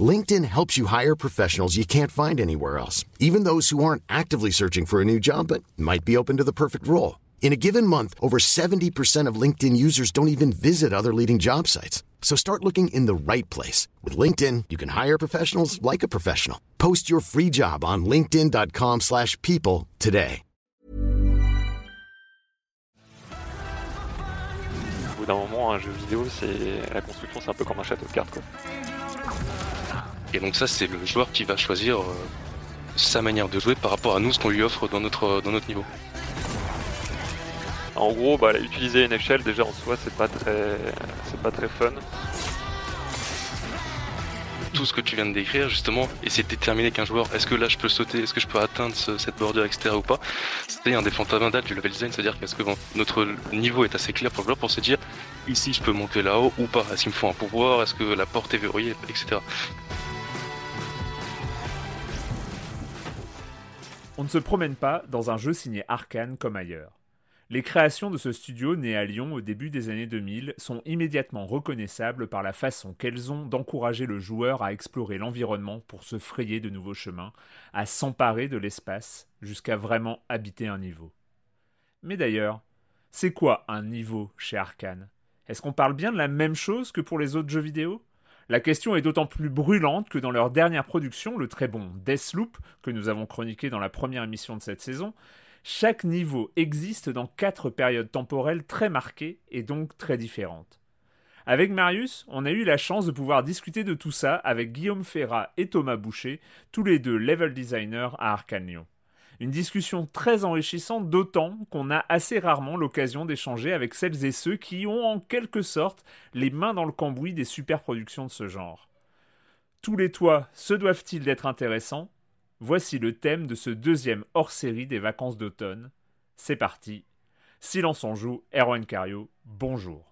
LinkedIn helps you hire professionals you can't find anywhere else, even those who aren't actively searching for a new job but might be open to the perfect role. In a given month, over 70% of LinkedIn users don't even visit other leading job sites. So start looking in the right place. With LinkedIn, you can hire professionals like a professional. Post your free job on linkedin.com slash people today. Au bout d'un moment, un jeu vidéo, c'est la construction, c'est un peu comme un château de cartes. Quoi. Et donc ça, c'est le joueur qui va choisir euh, sa manière de jouer par rapport à nous, ce qu'on lui offre dans notre, dans notre niveau. En gros, bah, utiliser une échelle déjà en soi, c'est pas très, c'est pas très fun. Tout ce que tu viens de décrire, justement, et c'est déterminer qu'un joueur, est-ce que là je peux sauter, est-ce que je peux atteindre cette bordure, etc. ou pas, c'était un des fondamentaux du level design, c'est-à-dire qu'est-ce que notre niveau est assez clair pour le joueur pour se dire, ici je peux monter là-haut ou pas, est-ce qu'il me faut un pouvoir, est-ce que la porte est verrouillée, etc. On ne se promène pas dans un jeu signé Arkane comme ailleurs. Les créations de ce studio né à Lyon au début des années 2000 sont immédiatement reconnaissables par la façon qu'elles ont d'encourager le joueur à explorer l'environnement pour se frayer de nouveaux chemins, à s'emparer de l'espace jusqu'à vraiment habiter un niveau. Mais d'ailleurs, c'est quoi un niveau chez Arkane? Est-ce qu'on parle bien de la même chose que pour les autres jeux vidéo? La question est d'autant plus brûlante que dans leur dernière production, le très bon Deathloop, que nous avons chroniqué dans la première émission de cette saison, chaque niveau existe dans quatre périodes temporelles très marquées et donc très différentes. Avec Marius, on a eu la chance de pouvoir discuter de tout ça avec Guillaume Ferrat et Thomas Boucher, tous les deux level designers à Arkane Lyon. Une discussion très enrichissante, d'autant qu'on a assez rarement l'occasion d'échanger avec celles et ceux qui ont en quelque sorte les mains dans le cambouis des superproductions de ce genre. Tous les toits se doivent-ils d'être intéressants? Voici le thème de ce deuxième hors-série des vacances d'automne. C'est parti. Silence en joue, Erwan Cario, bonjour.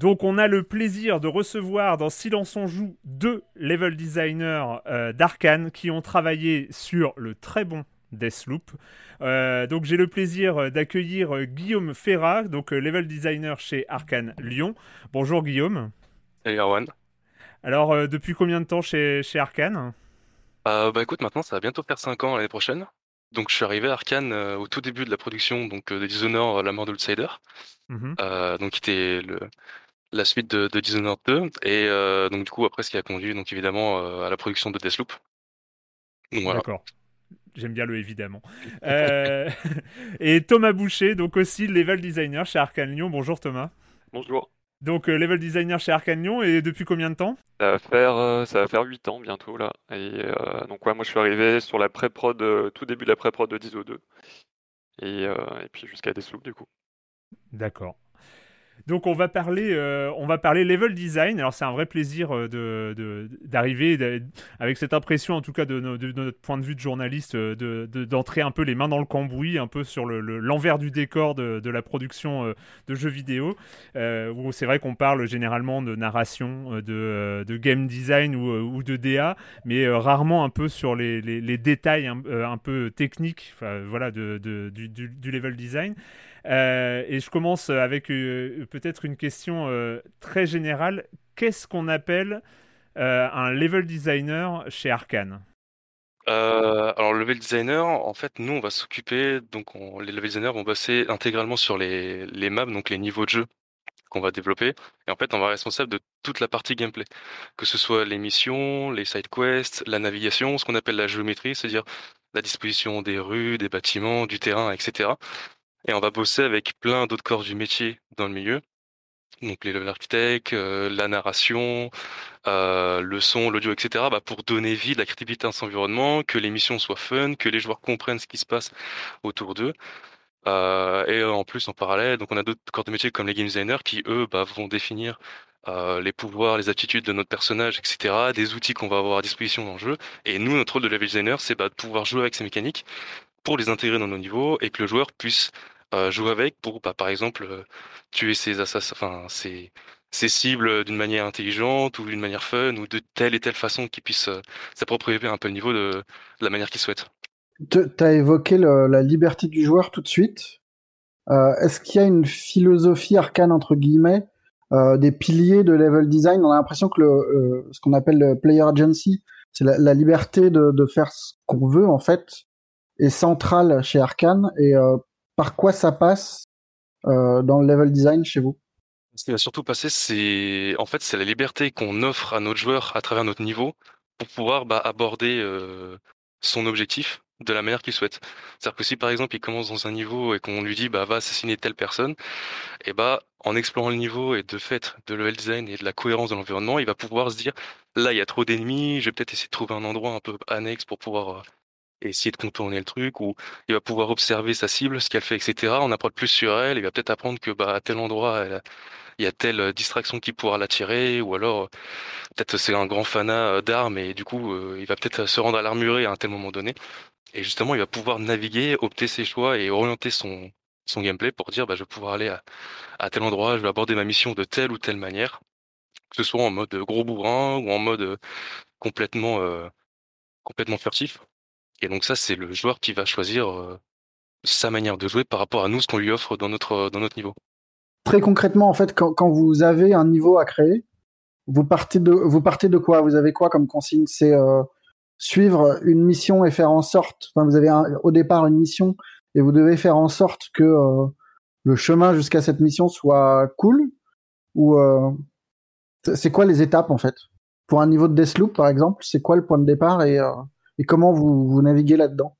Donc on a le plaisir de recevoir dans Silence on joue deux level designers euh, d'Arkane qui ont travaillé sur le très bon Deathloop. Euh, donc j'ai le plaisir d'accueillir euh, Guillaume Ferrat, donc level designer chez Arkane Lyon. Bonjour Guillaume. Salut Erwan. Alors depuis combien de temps chez, chez Arkane? Bah écoute, maintenant ça va bientôt faire 5 ans l'année prochaine. Donc je suis arrivé à Arkane au tout début de la production donc de Dishonored, la mort de l'Outsider. Mmh donc qui était le, la suite de, de Dishonored 2 et euh, donc du coup après ce qui a conduit donc évidemment euh, à la production de Deathloop. D'accord. J'aime bien le évidemment. Euh, et Thomas Boucher, donc aussi level designer chez Arkane Lyon. Bonjour Thomas. Bonjour. Donc level designer chez Arkane Lyon et depuis combien de temps? Ça va faire ça va faire 8 ans bientôt là. Et donc ouais, moi je suis arrivé sur la pré-prod tout début de la pré-prod de Diso 2 et, et puis jusqu'à Deathloop du coup. D'accord. Donc on va parler, euh, on va parler level design. Alors c'est un vrai plaisir euh, d'arriver avec cette impression, en tout cas de, notre point de vue de journaliste, euh, de, d'entrer un peu les mains dans le cambouis, un peu sur le, l'envers du décor de, la production de jeux vidéo. où c'est vrai qu'on parle généralement de narration, de, game design ou, de DA, mais rarement un peu sur les, détails un, peu techniques, voilà, de, du, du, level design. Euh, et je commence avec euh, peut-être une question euh, très générale. Qu'est-ce qu'on appelle un level designer chez Arkane? Alors, le level designer, en fait, nous, on va s'occuper, donc les level designers vont bosser intégralement sur les, les maps, donc les niveaux de jeu qu'on va développer. Et en fait, on va être responsable de toute la partie gameplay, que ce soit les missions, les side quests, la navigation, ce qu'on appelle la géométrie, c'est-à-dire la disposition des rues, des bâtiments, du terrain, etc. Et on va bosser avec plein d'autres corps du métier dans le milieu. Donc les level architectes, euh, la narration, euh, le son, l'audio, etc. Bah, pour donner vie, de la crédibilité à cet environnement, que les missions soient fun, que les joueurs comprennent ce qui se passe autour d'eux. Euh, et en plus, en parallèle, donc on a d'autres corps de métier comme les game designers qui, eux, bah, vont définir les pouvoirs, les aptitudes de notre personnage, etc., des outils qu'on va avoir à disposition dans le jeu. Et nous, notre rôle de level designer, c'est bah, de pouvoir jouer avec ces mécaniques pour les intégrer dans nos niveaux et que le joueur puisse euh, jouer avec pour, bah, par exemple, euh, tuer ses assassins, enfin, ses, cibles d'une manière intelligente ou d'une manière fun ou de telle et telle façon qu'il puisse euh, s'approprier un peu le niveau de, la manière qu'il souhaite. Tu as évoqué la liberté du joueur tout de suite. Est-ce qu'il y a une philosophie arcane, entre guillemets, des piliers de level design? On a l'impression que ce qu'on appelle le player agency, c'est la, liberté de faire ce qu'on veut, en fait, est centrale chez Arkane et euh, par quoi ça passe euh, dans le level design chez vous? Ce qui va surtout passer, c'est en fait c'est la liberté qu'on offre à notre joueur à travers notre niveau pour pouvoir bah, aborder euh, son objectif de la manière qu'il souhaite. C'est-à-dire que si par exemple il commence dans un niveau et qu'on lui dit bah va assassiner telle personne, et bah en explorant le niveau et de fait de level design et de la cohérence de l'environnement, il va pouvoir se dire là il y a trop d'ennemis, je vais peut-être essayer de trouver un endroit un peu annexe pour pouvoir essayer de contourner le truc, ou il va pouvoir observer sa cible, ce qu'elle fait, etc. On apprend plus sur elle, il va peut-être apprendre que bah, à tel endroit, il y a telle euh, distraction qui pourra l'attirer, ou alors peut-être c'est un grand fanat euh, d'armes et du coup euh, il va peut-être se rendre à l'armurerie à un tel moment donné. Et justement, il va pouvoir naviguer, opter ses choix et orienter son, son gameplay pour dire bah, je vais pouvoir aller à, à tel endroit, je vais aborder ma mission de telle ou telle manière, que ce soit en mode gros bourrin ou en mode complètement, complètement furtif. Et donc ça, c'est le joueur qui va choisir sa manière de jouer par rapport à nous, ce qu'on lui offre dans notre, dans notre niveau. Très concrètement, en fait, quand, quand, vous avez un niveau à créer, vous partez de, vous partez de quoi? Vous avez quoi comme consigne? C'est suivre une mission et faire en sorte. Enfin, vous avez au départ une mission et vous devez faire en sorte que le chemin jusqu'à cette mission soit cool. Ou c'est quoi les étapes en fait? Pour un niveau de Deathloop, par exemple, c'est quoi le point de départ et et comment vous, naviguez là-dedans?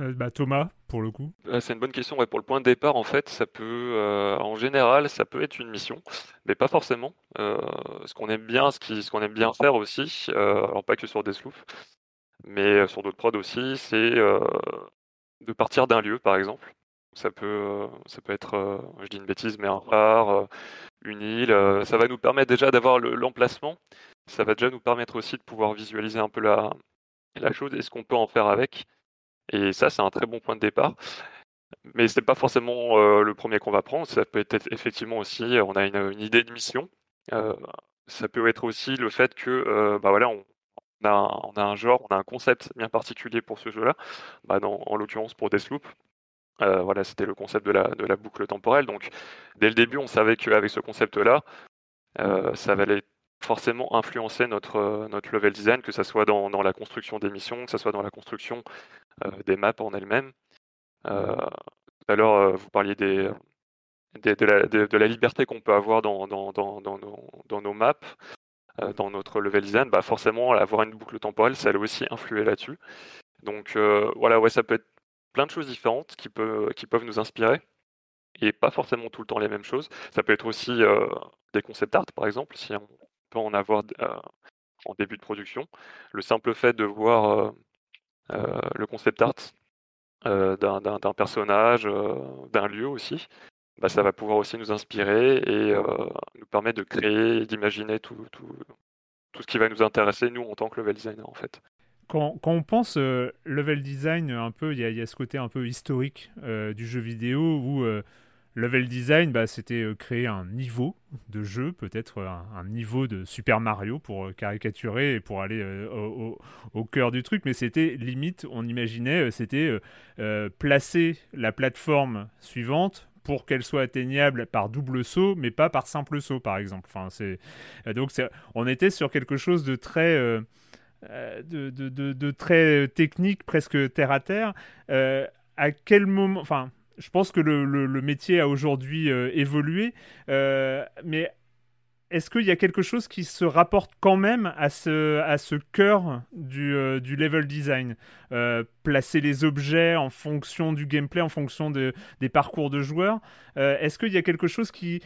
Euh, bah, Thomas, pour le coup. Euh, c'est une bonne question. pour le point de départ, en fait, ça peut, euh, en général, ça peut être une mission, mais pas forcément. ce qu'on aime bien, ce qu'on aime bien faire aussi, alors pas que sur Deathloop, mais sur d'autres prods aussi, c'est de partir d'un lieu, par exemple. Ça peut, ça peut être, je dis une bêtise, mais un phare, une île. ça va nous permettre déjà d'avoir l'emplacement. ça va déjà nous permettre aussi de pouvoir visualiser un peu la, la chose et ce qu'on peut en faire avec. Et ça, c'est un très bon point de départ. Mais ce n'est pas forcément euh, le premier qu'on va prendre. Ça peut être effectivement aussi, euh, on a une, idée de mission. Euh, ça peut être aussi le fait que, bah voilà, on, a un, on, a un, genre, on a un concept bien particulier pour ce jeu-là. Bah en l'occurrence pour Deathloop. voilà, c'était le concept de la, de la boucle temporelle. Donc, dès le début, on savait qu'avec ce concept-là, ça valait forcément influencer notre, euh, notre level design, que ce soit dans, dans, la construction des missions, que ce soit dans la construction euh, des maps en elles-mêmes. Euh, tout à l'heure, vous parliez des, de, la, de, la, liberté qu'on peut avoir dans, dans, dans, nos, nos maps, dans notre level design. Bah forcément, avoir une boucle temporelle, ça allait aussi influer là-dessus. Donc voilà, ouais, ça peut être plein de choses différentes qui, peut, qui peuvent nous inspirer et pas forcément tout le temps les mêmes choses. Ça peut être aussi des concept art, par exemple, si on, en avoir euh, en début de production. Le simple fait de voir euh, euh, le concept art d'un personnage, d'un lieu aussi, bah, ça va pouvoir aussi nous inspirer et nous permettre de créer d'imaginer tout, tout, tout ce qui va nous intéresser, nous, en tant que level designer, en fait. Quand, quand on pense level design, un peu, il y, y, a ce côté un peu historique du jeu vidéo où Level design, bah, c'était euh, créer un niveau de jeu, peut-être un, niveau de Super Mario pour euh, caricaturer et pour aller euh, au, cœur du truc, mais c'était limite, on imaginait, c'était placer la plateforme suivante pour qu'elle soit atteignable par double saut, mais pas par simple saut, par exemple. Enfin, c'est donc on était sur quelque chose de très de, très technique, presque terre à terre. à quel moment, enfin, je pense que le, métier a aujourd'hui euh, évolué, euh, mais est-ce qu'il y a quelque chose qui se rapporte quand même à ce, cœur du, euh, du level design Placer les objets en fonction du gameplay, en fonction de, des parcours de joueurs. Est-ce qu'il y a quelque chose qui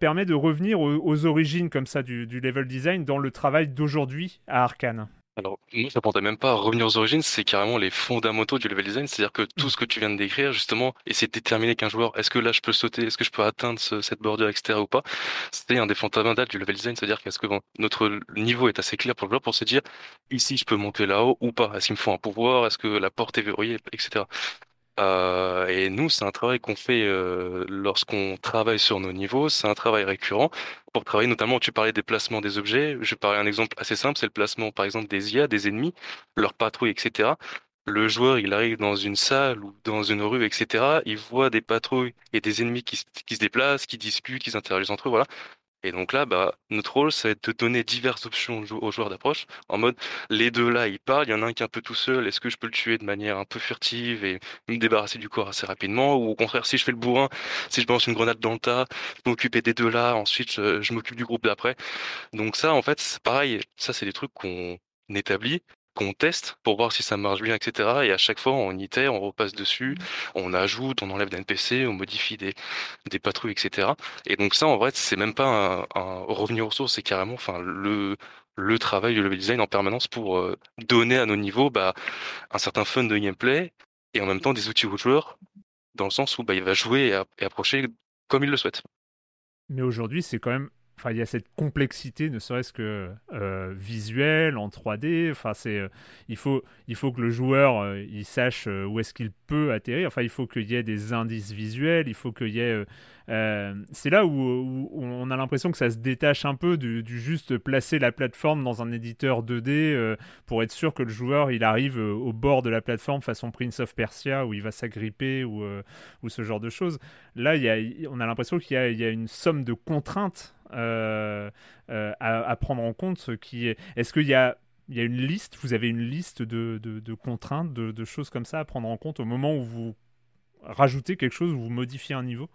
permet de revenir aux, aux, origines comme ça du, du level design dans le travail d'aujourd'hui à Arkane? Alors, nous, ça ne même pas à revenir aux origines, c'est carrément les fondamentaux du level design, c'est-à-dire que tout mmh. ce que tu viens de décrire, justement, et c'est déterminer qu'un joueur, est-ce que là je peux sauter, est-ce que je peux atteindre cette bordure, etc. ou pas, c'est un des fondamentaux du level design, c'est-à-dire qu'est-ce que notre niveau est assez clair pour le joueur pour se dire, ici je peux monter là-haut ou pas, est-ce qu'il me faut un pouvoir, est-ce que la porte est verrouillée, etc. Euh, et nous, c'est un travail qu'on fait euh, lorsqu'on travaille sur nos niveaux. C'est un travail récurrent pour travailler notamment. Tu parlais des placements des objets. Je parler un exemple assez simple, c'est le placement, par exemple, des IA, des ennemis, leur patrouille, etc. Le joueur, il arrive dans une salle ou dans une rue, etc. Il voit des patrouilles et des ennemis qui, qui se déplacent, qui discutent, qui interagissent entre eux. Voilà. Et donc là, bah, notre rôle, ça va de donner diverses options aux joueurs d'approche. En mode, les deux là, ils parlent, il y en a un qui est un peu tout seul, est-ce que je peux le tuer de manière un peu furtive et me débarrasser du corps assez rapidement? Ou au contraire, si je fais le bourrin, si je balance une grenade dans le tas, je m'occuper des deux là, ensuite je m'occupe du groupe d'après. Donc ça, en fait, c'est pareil, ça c'est des trucs qu'on établit qu'on teste pour voir si ça marche bien, etc. Et à chaque fois, on itère, on repasse dessus, mmh. on ajoute, on enlève des NPC, on modifie des, des patrouilles, etc. Et donc ça, en vrai, c'est même pas un, revenir aux sources, c'est carrément, enfin, le le travail du level design en permanence pour euh, donner à nos niveaux bah, un certain fun de gameplay et en même temps des outils aux joueurs dans le sens où bah, il va jouer et, et approcher comme il le souhaite. Mais aujourd'hui, c'est quand même Enfin, il y a cette complexité, ne serait-ce que euh, visuelle, en 3D. Enfin, c'est, euh, il, faut, il faut que le joueur euh, il sache où est-ce qu'il peut atterrir. Enfin, il faut qu'il y ait des indices visuels. Il faut qu'il y ait c'est là où, on a l'impression que ça se détache un peu du, juste placer la plateforme dans un éditeur 2D euh, pour être sûr que le joueur il arrive au bord de la plateforme façon Prince of Persia où il va s'agripper ou, ou ce genre de choses. Là, y a, on a l'impression qu'il y, a, une somme de contraintes à, prendre en compte. Est-ce qu'il y a une liste, vous avez une liste de, contraintes, de, choses comme ça à prendre en compte au moment où vous rajoutez quelque chose, où vous modifiez un niveau?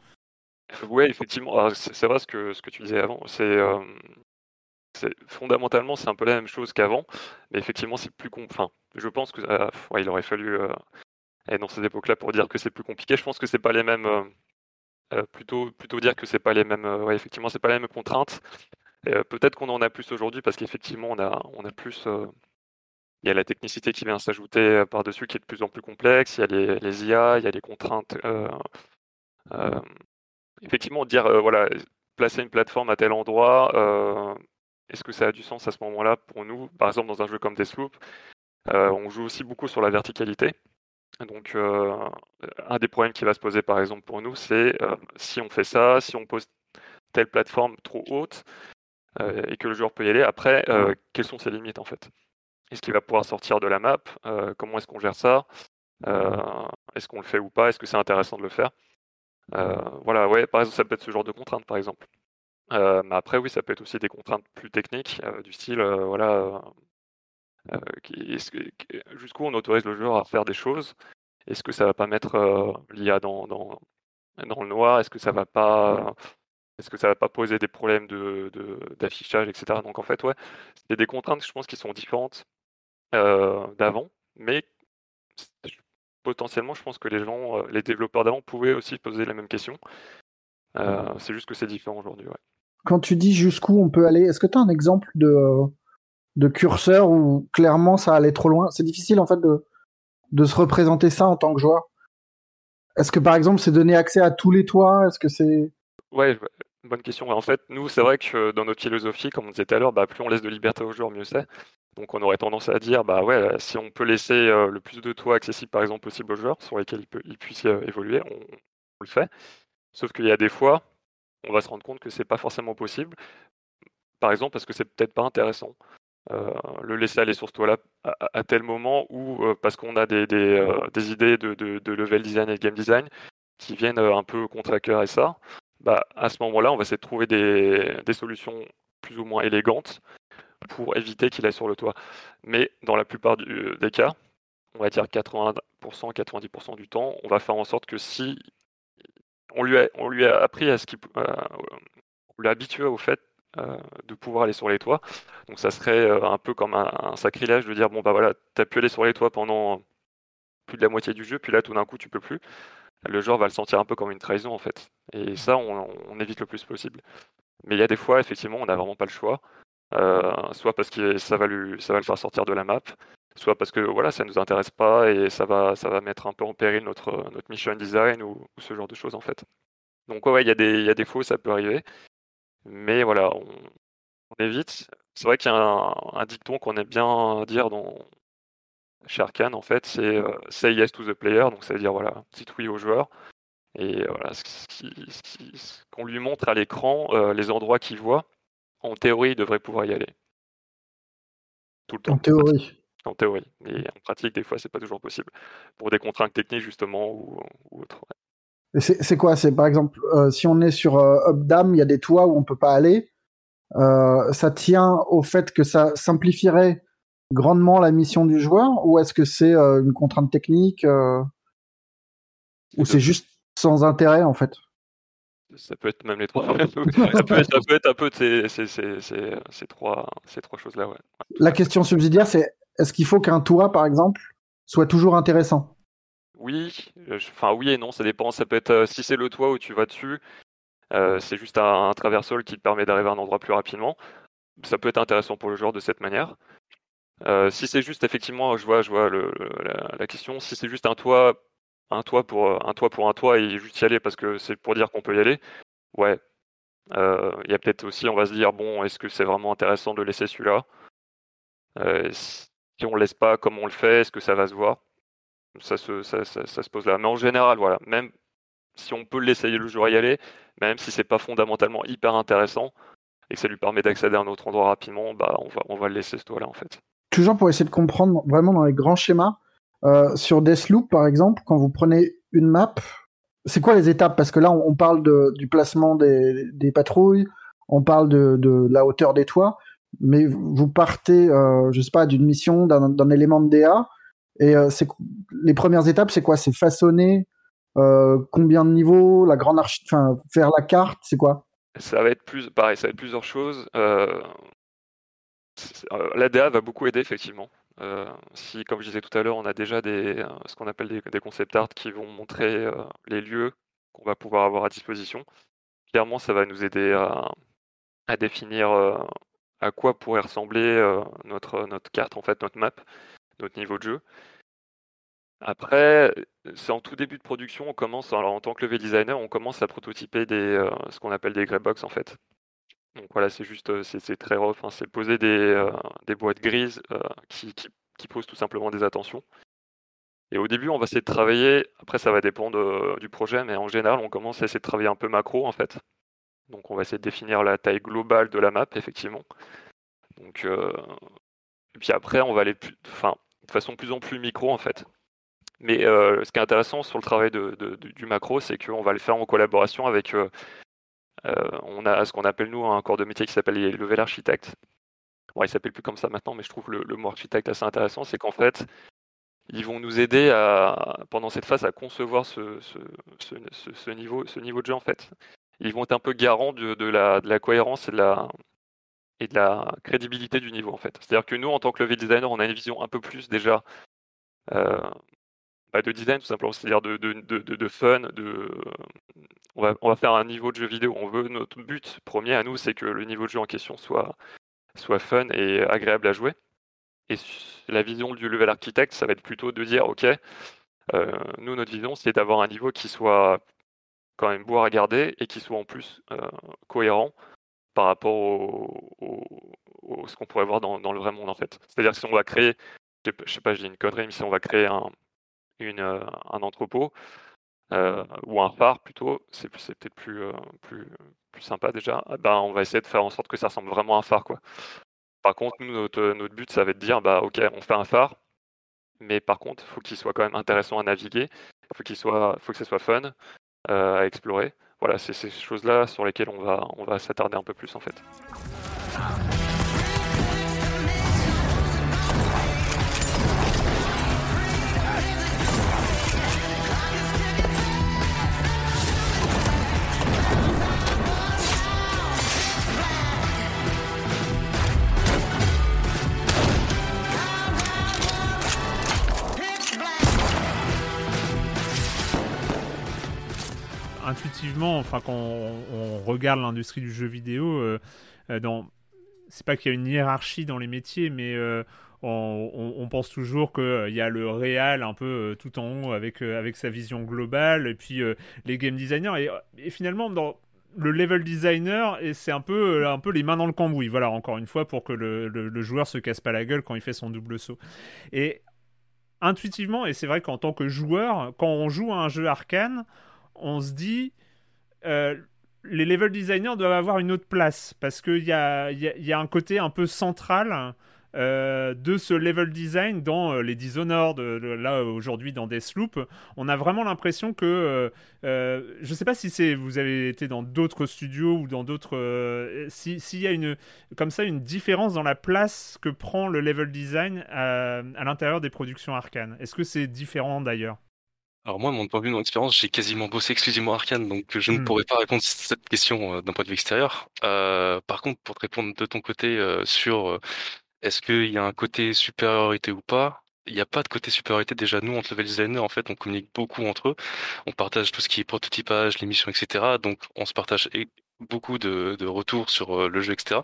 Oui, effectivement, c'est vrai ce que, tu disais avant. C'est fondamentalement, c'est un peu la même chose qu'avant, mais effectivement, c'est plus. Enfin, je pense que ah, aurait fallu être dans ces époques-là pour dire que c'est plus compliqué. Je pense que c'est pas les mêmes. Plutôt, plutôt dire que c'est pas les mêmes. ouais, effectivement, c'est pas les mêmes contraintes. Peut-être qu'on en a plus aujourd'hui parce qu'effectivement, on a, on a plus. il y a la technicité qui vient s'ajouter par-dessus qui est de plus en plus complexe. Il y a les, les IA, il y a les contraintes effectivement, dire, euh, voilà, placer une plateforme à tel endroit, euh, est-ce que ça a du sens à ce moment-là pour nous? Par exemple, dans un jeu comme Deathloop, euh, on joue aussi beaucoup sur la verticalité. Donc, un des problèmes qui va se poser, par exemple, pour nous, c'est si on fait ça, si on pose telle plateforme trop haute et que le joueur peut y aller, après, quelles sont ses limites en fait? Est-ce qu'il va pouvoir sortir de la map? Comment est-ce qu'on gère ça? Est-ce qu'on le fait ou pas? Est-ce que c'est intéressant de le faire? Euh, voilà, ouais, par exemple, ça peut être ce genre de contraintes, par exemple. Euh, mais après, oui, ça peut être aussi des contraintes plus techniques, euh, du style, voilà, jusqu'où on autorise le joueur à faire des choses? Est-ce que ça va pas mettre l'IA dans, dans, dans, le noir? Est-ce que ça va pas est-ce que ça va pas poser des problèmes de, d'affichage, etc. Donc en fait, ouais, c'est des contraintes, je pense, qui sont différentes d'avant, mais potentiellement, je pense que les gens, euh, les développeurs d'avant pouvaient aussi poser la même question. Euh, c'est juste que c'est différent aujourd'hui. Quand tu dis jusqu'où on peut aller, est-ce que tu as un exemple de, de curseur où clairement ça allait trop loin C'est difficile en fait de, se représenter ça en tant que joueur. Est-ce que par exemple c'est donner accès à tous les toits? Est-ce que c'est Ouais, bonne question. En fait, nous, c'est vrai que dans notre philosophie, comme on disait tout à l'heure, bah, plus on laisse de liberté aux joueurs, mieux c'est. Donc on aurait tendance à dire, bah ouais, si on peut laisser euh, le plus de toits accessibles par exemple possible aux joueurs, sur lesquels ils, puissent euh, évoluer, on, le fait. Sauf qu'il y a des fois, on va se rendre compte que c'est pas forcément possible. Par exemple, parce que c'est peut-être pas intéressant. Euh, le laisser aller sur ce toit-là à, tel moment ou parce qu'on a des, des, idées de, level design et de game design qui viennent un peu contre à ça, bah, à ce moment-là, on va essayer de trouver des, solutions plus ou moins élégantes pour éviter qu'il aille sur le toit. Mais dans la plupart des cas, on va dire 80%, 90% du temps, on va faire en sorte que si on lui a, on lui a appris à ce qu'il, euh, on lui a habitué au fait euh, de pouvoir aller sur les toits. Donc ça serait euh, un peu comme un, sacrilège de dire bon bah voilà, t'as pu aller sur les toits pendant plus de la moitié du jeu, puis là tout d'un coup tu peux plus. Le joueur va le sentir un peu comme une trahison en fait. Et ça on, évite le plus possible. Mais il y a des fois effectivement on n'a vraiment pas le choix. Euh, soit parce que ça va, le faire sortir de la map, soit parce que voilà, ça nous intéresse pas et ça va, ça va mettre un peu en péril notre, notre mission design ou, ce genre de choses en fait. Donc ouais, il y, a des, y a des faux, ça peut arriver. Mais voilà, on, évite. C'est vrai qu'il y a un, dicton qu'on aime bien dire dans chez Arkane, en fait, c'est euh, say yes to the player, donc ça veut dire voilà, petit oui au joueur. Et voilà, ce qu'on lui montre à l'écran, euh, les endroits qu'il voit, en théorie, il devrait pouvoir y aller. Tout le temps. En théorie. En théorie. Mais en pratique, des fois, c'est pas toujours possible. Pour des contraintes techniques, justement, ou, autre. C'est quoi? C'est par exemple, euh, si on est sur euh, Updam, il y a des toits où on peut pas aller. Euh, ça tient au fait que ça simplifierait grandement la mission du joueur, ou est-ce que c'est une contrainte technique, ou c'est juste sans intérêt en fait? Ça peut être même les trois. ça, peut être, un peu ces, ces, trois, ces trois choses-là. Ouais. La question subsidiaire, c'est est-ce qu'il faut qu'un toit, par exemple, soit toujours intéressant? Oui, euh, enfin oui et non, ça dépend. Ça peut être euh, si c'est le toit où tu vas dessus, euh, c'est juste un, traversol qui te permet d'arriver à un endroit plus rapidement. Ça peut être intéressant pour le joueur de cette manière. si c'est juste effectivement, je vois, je vois la, question. Si c'est juste un toit un toit pour un toit pour un toit et juste y aller parce que c'est pour dire qu'on peut y aller. Ouais. Il y a peut-être aussi, on va se dire bon, est-ce que c'est vraiment intéressant de laisser celui-là? Si on le laisse pas comme on le fait, est-ce que ça va se voir? Ça se, pose là. Mais en général, voilà, même si on peut l'essayer le jour y aller, même si c'est pas fondamentalement hyper intéressant et que ça lui permet d'accéder à un autre endroit rapidement, bah on va, le laisser ce toit-là en fait. Toujours pour essayer de comprendre vraiment dans les grands schémas, euh, sur Deathloop, par exemple, quand vous prenez une map, c'est quoi les étapes? Parce que là, on, parle du placement des, patrouilles, on parle de, de, la hauteur des toits, mais vous partez, euh, je sais pas, d'une mission, d'un élément de DA, et euh, les premières étapes, c'est quoi? C'est façonner euh, combien de niveaux, la grande archi, faire la carte, c'est quoi? Ça va être plus, pareil, ça va être plusieurs choses. Euh, la DA va beaucoup aider effectivement. Si, comme je disais tout à l'heure, on a déjà des, ce qu'on appelle des, concept art qui vont montrer les lieux qu'on va pouvoir avoir à disposition, clairement, ça va nous aider à, définir à quoi pourrait ressembler notre, notre carte, en fait, notre map, notre niveau de jeu. Après, c'est en tout début de production, on commence, alors en tant que level designer, on commence à prototyper des, ce qu'on appelle des grey box en fait. Donc voilà, c'est juste, euh, c'est très rough, hein. c'est poser des, euh, des, boîtes grises euh, qui, qui, posent tout simplement des attentions. Et au début, on va essayer de travailler, après ça va dépendre du projet, mais en général, on commence à essayer de travailler un peu macro en fait. Donc on va essayer de définir la taille globale de la map, effectivement. Donc, et puis après, on va aller plus, enfin, de façon plus en plus micro en fait. Mais ce qui est intéressant sur le travail du macro, c'est qu'on va le faire en collaboration avec euh, on a ce qu'on appelle nous un corps de métier qui s'appelle les level architectes. Bon, il s'appelle plus comme ça maintenant, mais je trouve le, mot architecte assez intéressant, c'est qu'en fait, ils vont nous aider à, pendant cette phase à concevoir ce, ce, niveau, ce niveau de jeu en fait. Ils vont être un peu garants de, la, de la, cohérence et de la, et de la crédibilité du niveau en fait. C'est-à-dire que nous, en tant que level designer, on a une vision un peu plus déjà euh, bah, de design tout simplement, c'est-à-dire de, de, de, fun, de, on va, on va, faire un niveau de jeu vidéo. On veut notre but premier à nous, c'est que le niveau de jeu en question soit, soit fun et agréable à jouer. Et la vision du level architect, ça va être plutôt de dire, ok, nous, notre vision, c'est d'avoir un niveau qui soit quand même beau à regarder et qui soit en plus cohérent par rapport au, ce qu'on pourrait voir dans, le vrai monde en fait. C'est-à-dire si on va créer, je sais pas, je dis une connerie, mais si on va créer un, une, un entrepôt, euh, ou un phare plutôt, c'est peut-être plus, euh, plus, plus sympa déjà, ben, on va essayer de faire en sorte que ça ressemble vraiment à un phare. Quoi. Par contre, nous, notre, notre but, ça va être de dire, bah, ok, on fait un phare, mais par contre, il faut qu'il soit quand même intéressant à naviguer, faut, soit, faut que ce soit fun euh, à explorer. Voilà, c'est ces choses-là sur lesquelles on va, on va s'attarder un peu plus en fait. Intuitivement, enfin quand on, regarde l'industrie du jeu vidéo, euh, euh, dans c'est pas qu'il y a une hiérarchie dans les métiers, mais euh, on, pense toujours qu'il y a le réal un peu tout en haut avec, avec sa vision globale, et puis les game designers. Et, finalement, dans le level designer, et c'est un peu, un peu les mains dans le cambouis. Voilà, encore une fois, pour que le, le, joueur se casse pas la gueule quand il fait son double saut. Et intuitivement, et c'est vrai qu'en tant que joueur, quand on joue à un jeu arcane, on se dit, euh, les level designers doivent avoir une autre place parce qu'il y a, un côté un peu central euh, de ce level design dans euh, les Dishonored, là aujourd'hui dans Deathloop. On a vraiment l'impression que, je ne sais pas si vous avez été dans d'autres studios ou dans d'autres, s'il y a une comme ça une différence dans la place que prend le level design à, l'intérieur des productions arcanes. Est-ce que c'est différent d'ailleurs? Alors moi, mon point de vue, mon expérience, j'ai quasiment bossé exclusivement Arcane, donc je ne mmh. pourrais pas répondre à cette question euh, d'un point de vue extérieur. Euh, par contre, pour te répondre de ton côté euh, sur est-ce qu'il y a un côté supériorité ou pas, il n'y a pas de côté supériorité. Déjà, nous, entre level designers, en fait, on communique beaucoup entre eux. On partage tout ce qui est prototypage, les missions, etc. Donc, on se partage beaucoup de, de retours sur le jeu, etc.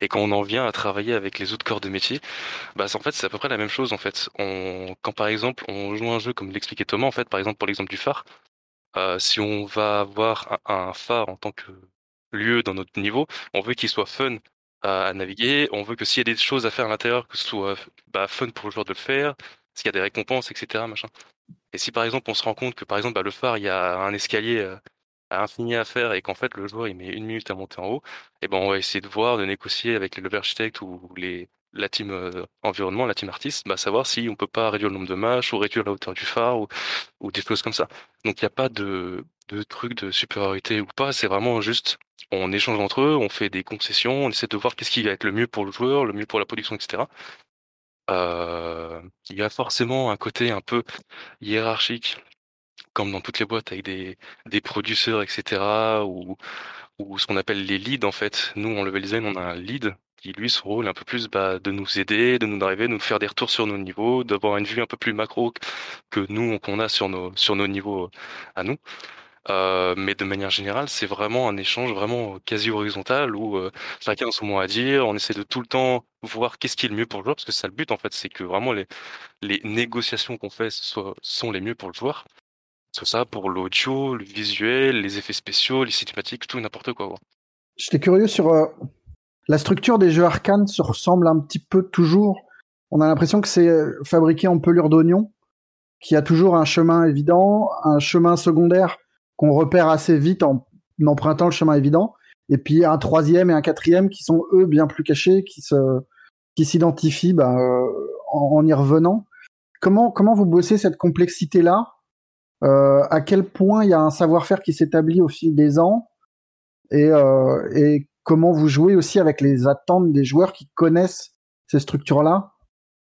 Et quand on en vient à travailler avec les autres corps de métier, bah en fait c'est à peu près la même chose en fait. On, quand par exemple on joue un jeu comme l'expliquait Thomas en fait, par exemple pour l'exemple du phare, euh, si on va avoir un, phare en tant que lieu dans notre niveau, on veut qu'il soit fun à, naviguer, on veut que s'il y a des choses à faire à l'intérieur, que ce soit bah, fun pour le joueur de le faire, s'il y a des récompenses, etc. Machin. Et si par exemple on se rend compte que par exemple bah, le phare il y a un escalier euh, à infini à faire et qu'en fait le joueur il met une minute à monter en haut, et eh ben on va essayer de voir, de négocier avec les architectes ou les la team euh, environnement, la team artiste, bah savoir si on peut pas réduire le nombre de matchs ou réduire la hauteur du phare ou, ou des choses comme ça. Donc il n'y a pas de, de truc de supériorité ou pas, c'est vraiment juste on échange entre eux, on fait des concessions, on essaie de voir qu'est-ce qui va être le mieux pour le joueur, le mieux pour la production, etc. Euh, il y a forcément un côté un peu hiérarchique comme dans toutes les boîtes avec des, des producteurs, etc. ou, ou ce qu'on appelle les leads en fait. Nous en level design, on a un lead qui lui son rôle est un peu plus bah, de nous aider, de nous driver, de nous faire des retours sur nos niveaux, d'avoir une vue un peu plus macro que nous qu'on a sur nos sur nos niveaux euh, à nous. Euh, mais de manière générale, c'est vraiment un échange vraiment quasi horizontal où euh, chacun a son mot à dire. On essaie de tout le temps voir qu'est-ce qui est le mieux pour le joueur, parce que ça le but en fait, c'est que vraiment les, les négociations qu'on fait soient, sont les mieux pour le joueur. C'est ça pour l'audio, le visuel, les effets spéciaux, les cinématiques, tout n'importe quoi. J'étais curieux sur euh, la structure des jeux arcane se ressemble un petit peu toujours. On a l'impression que c'est euh, fabriqué en pelure d'oignon, qu'il y a toujours un chemin évident, un chemin secondaire qu'on repère assez vite en empruntant le chemin évident, et puis un troisième et un quatrième qui sont eux bien plus cachés, qui se qui s'identifient bah, euh, en, en, y revenant. Comment comment vous bossez cette complexité là à quel point il y a un savoir-faire qui s'établit au fil des ans et, euh, comment vous jouez aussi avec les attentes des joueurs qui connaissent ces structures-là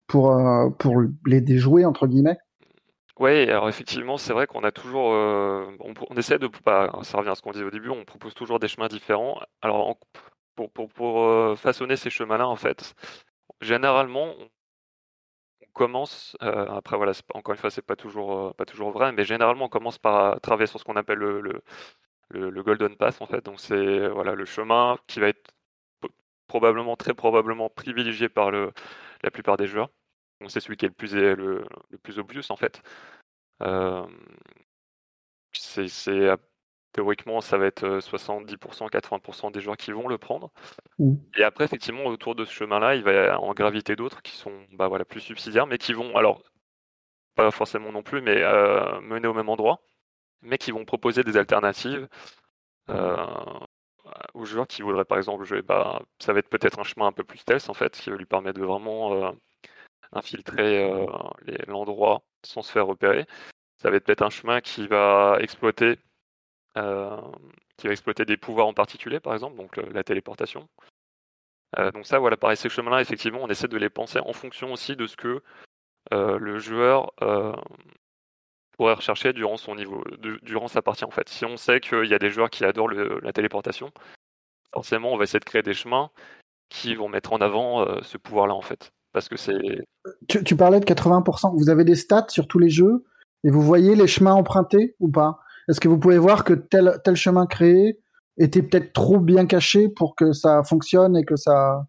pour, euh, pour les déjouer, entre guillemets? Oui, alors effectivement, c'est vrai qu'on a toujours, on, essaie de, pas, ça revient à ce qu'on disait au début, on propose toujours des chemins différents. Alors, pour, pour façonner ces chemins-là, en fait, généralement, commence, euh, après voilà, encore une fois, c'est pas toujours, euh, pas toujours vrai, mais généralement on commence par travailler sur ce qu'on appelle le, le, le, Golden Path en fait. Donc c'est voilà le chemin qui va être probablement, très probablement privilégié par le, la plupart des joueurs. Donc c'est celui qui est le plus, le plus obvious en fait. c'est théoriquement, ça va être 70%, 80% des joueurs qui vont le prendre. Mmh. Et après, effectivement, autour de ce chemin-là, il va en graviter d'autres qui sont bah, voilà, plus subsidiaires, mais qui vont, alors, pas forcément non plus, mais mener au même endroit, mais qui vont proposer des alternatives aux joueurs qui voudraient, par exemple, jouer. Bah, ça va être peut-être un chemin un peu plus stealth, en fait, qui va lui permettre de vraiment infiltrer l'endroit sans se faire repérer. Ça va être peut-être un chemin qui va exploiter euh, qui va exploiter des pouvoirs en particulier, par exemple, donc la téléportation. Euh, donc ça, voilà, pareil, ces chemins-là, effectivement, on essaie de les penser en fonction aussi de ce que euh, le joueur pourrait rechercher durant son niveau, durant sa partie en fait. Si on sait qu'il y a des joueurs qui adorent la téléportation, forcément, on va essayer de créer des chemins qui vont mettre en avant ce pouvoir-là en fait, parce que c'est. Tu, tu, parlais de 80%. Vous avez des stats sur tous les jeux et vous voyez les chemins empruntés ou pas? Est-ce que vous pouvez voir que tel, tel chemin créé était peut-être trop bien caché pour que ça fonctionne et que ça...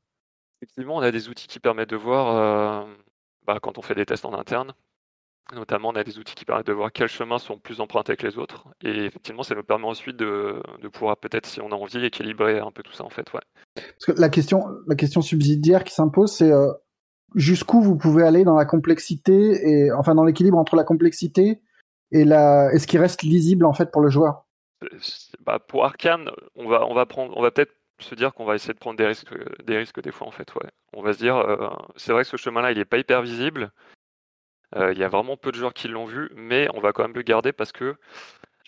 Effectivement, on a des outils qui permettent de voir, euh, bah, quand on fait des tests en interne, notamment on a des outils qui permettent de voir quels chemins sont plus empruntés que les autres. Et effectivement, ça nous permet ensuite de, de pouvoir peut-être, si on a envie, équilibrer un peu tout ça en fait. Ouais. Parce que la question, la question subsidiaire qui s'impose, c'est euh, jusqu'où vous pouvez aller dans la complexité et enfin dans l'équilibre entre la complexité et la, est-ce qu'il reste lisible en fait pour le joueur bah, Pour Arkane, on va, peut-être se dire qu'on va essayer de prendre des risques, des risques des fois en fait. On va se dire, euh, c'est vrai que ce chemin-là, il n'est pas hyper visible. Euh, il y a vraiment peu de joueurs qui l'ont vu, mais on va quand même le garder parce que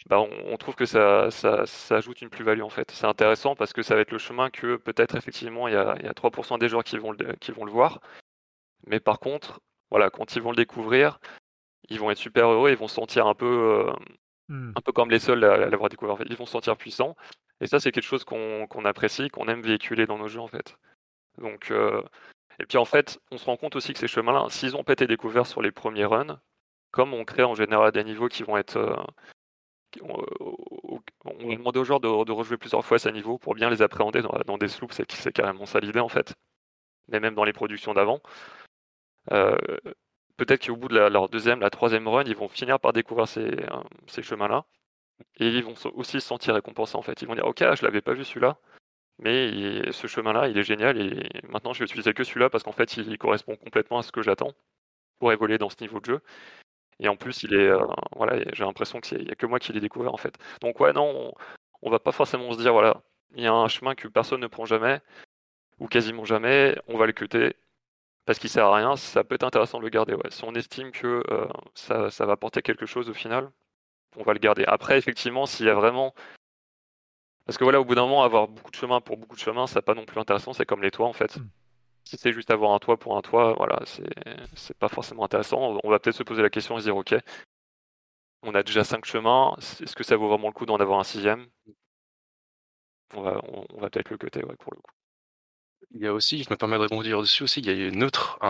bah, on, trouve que ça, ajoute une plus-value en fait. C'est intéressant parce que ça va être le chemin que peut-être effectivement il y, a, il y a 3% des joueurs qui vont, le, qui vont le voir. Mais par contre, voilà, quand ils vont le découvrir, ils vont être super heureux, ils vont se sentir un peu, euh, mmh. un peu comme les seuls à, l'avoir découvert. Ils vont se sentir puissants. Et ça, c'est quelque chose qu'on apprécie, qu'on aime véhiculer dans nos jeux en fait. Donc, euh, et puis en fait, on se rend compte aussi que ces chemins-là, s'ils ont pas été découverts sur les premiers runs, comme on crée en général des niveaux qui vont être euh, on va demander aux joueurs de, rejouer plusieurs fois ces niveaux pour bien les appréhender dans, des sloops, c'est carrément ça l'idée en fait. Mais même dans les productions d'avant peut-être qu'au bout de leur deuxième, la troisième run, ils vont finir par découvrir ces, euh, chemins-là. Et ils vont aussi se sentir récompensés en fait. Ils vont dire Ok, je l'avais pas vu celui-là, mais ce chemin-là, il est génial et maintenant je vais utiliser que celui-là parce qu'en fait, il correspond complètement à ce que j'attends pour évoluer dans ce niveau de jeu. Et en plus, il est, euh, voilà, j'ai l'impression qu'il n'y a que moi qui l'ai découvert en fait. Donc ouais, non, on, va pas forcément se dire voilà, il y a un chemin que personne ne prend jamais ou quasiment jamais, on va le cuter parce qu'il sert à rien, ça peut être intéressant de le garder. Ouais. Si on estime que euh, ça, va apporter quelque chose au final, on va le garder. Après, effectivement, s'il y a vraiment. Parce que voilà, au bout d'un moment, avoir beaucoup de chemins pour beaucoup de chemins, c'est pas non plus intéressant, c'est comme les toits en fait. Hmm. Si c'est juste avoir un toit pour un toit, voilà, c'est pas forcément intéressant. On va peut-être se poser la question et se dire, ok, on a déjà cinq chemins, est-ce que ça vaut vraiment le coup d'en avoir un sixième? On va, on, va peut-être le cuter ouais, pour le coup. Il y a aussi, je me permets de rebondir dessus aussi, il y a un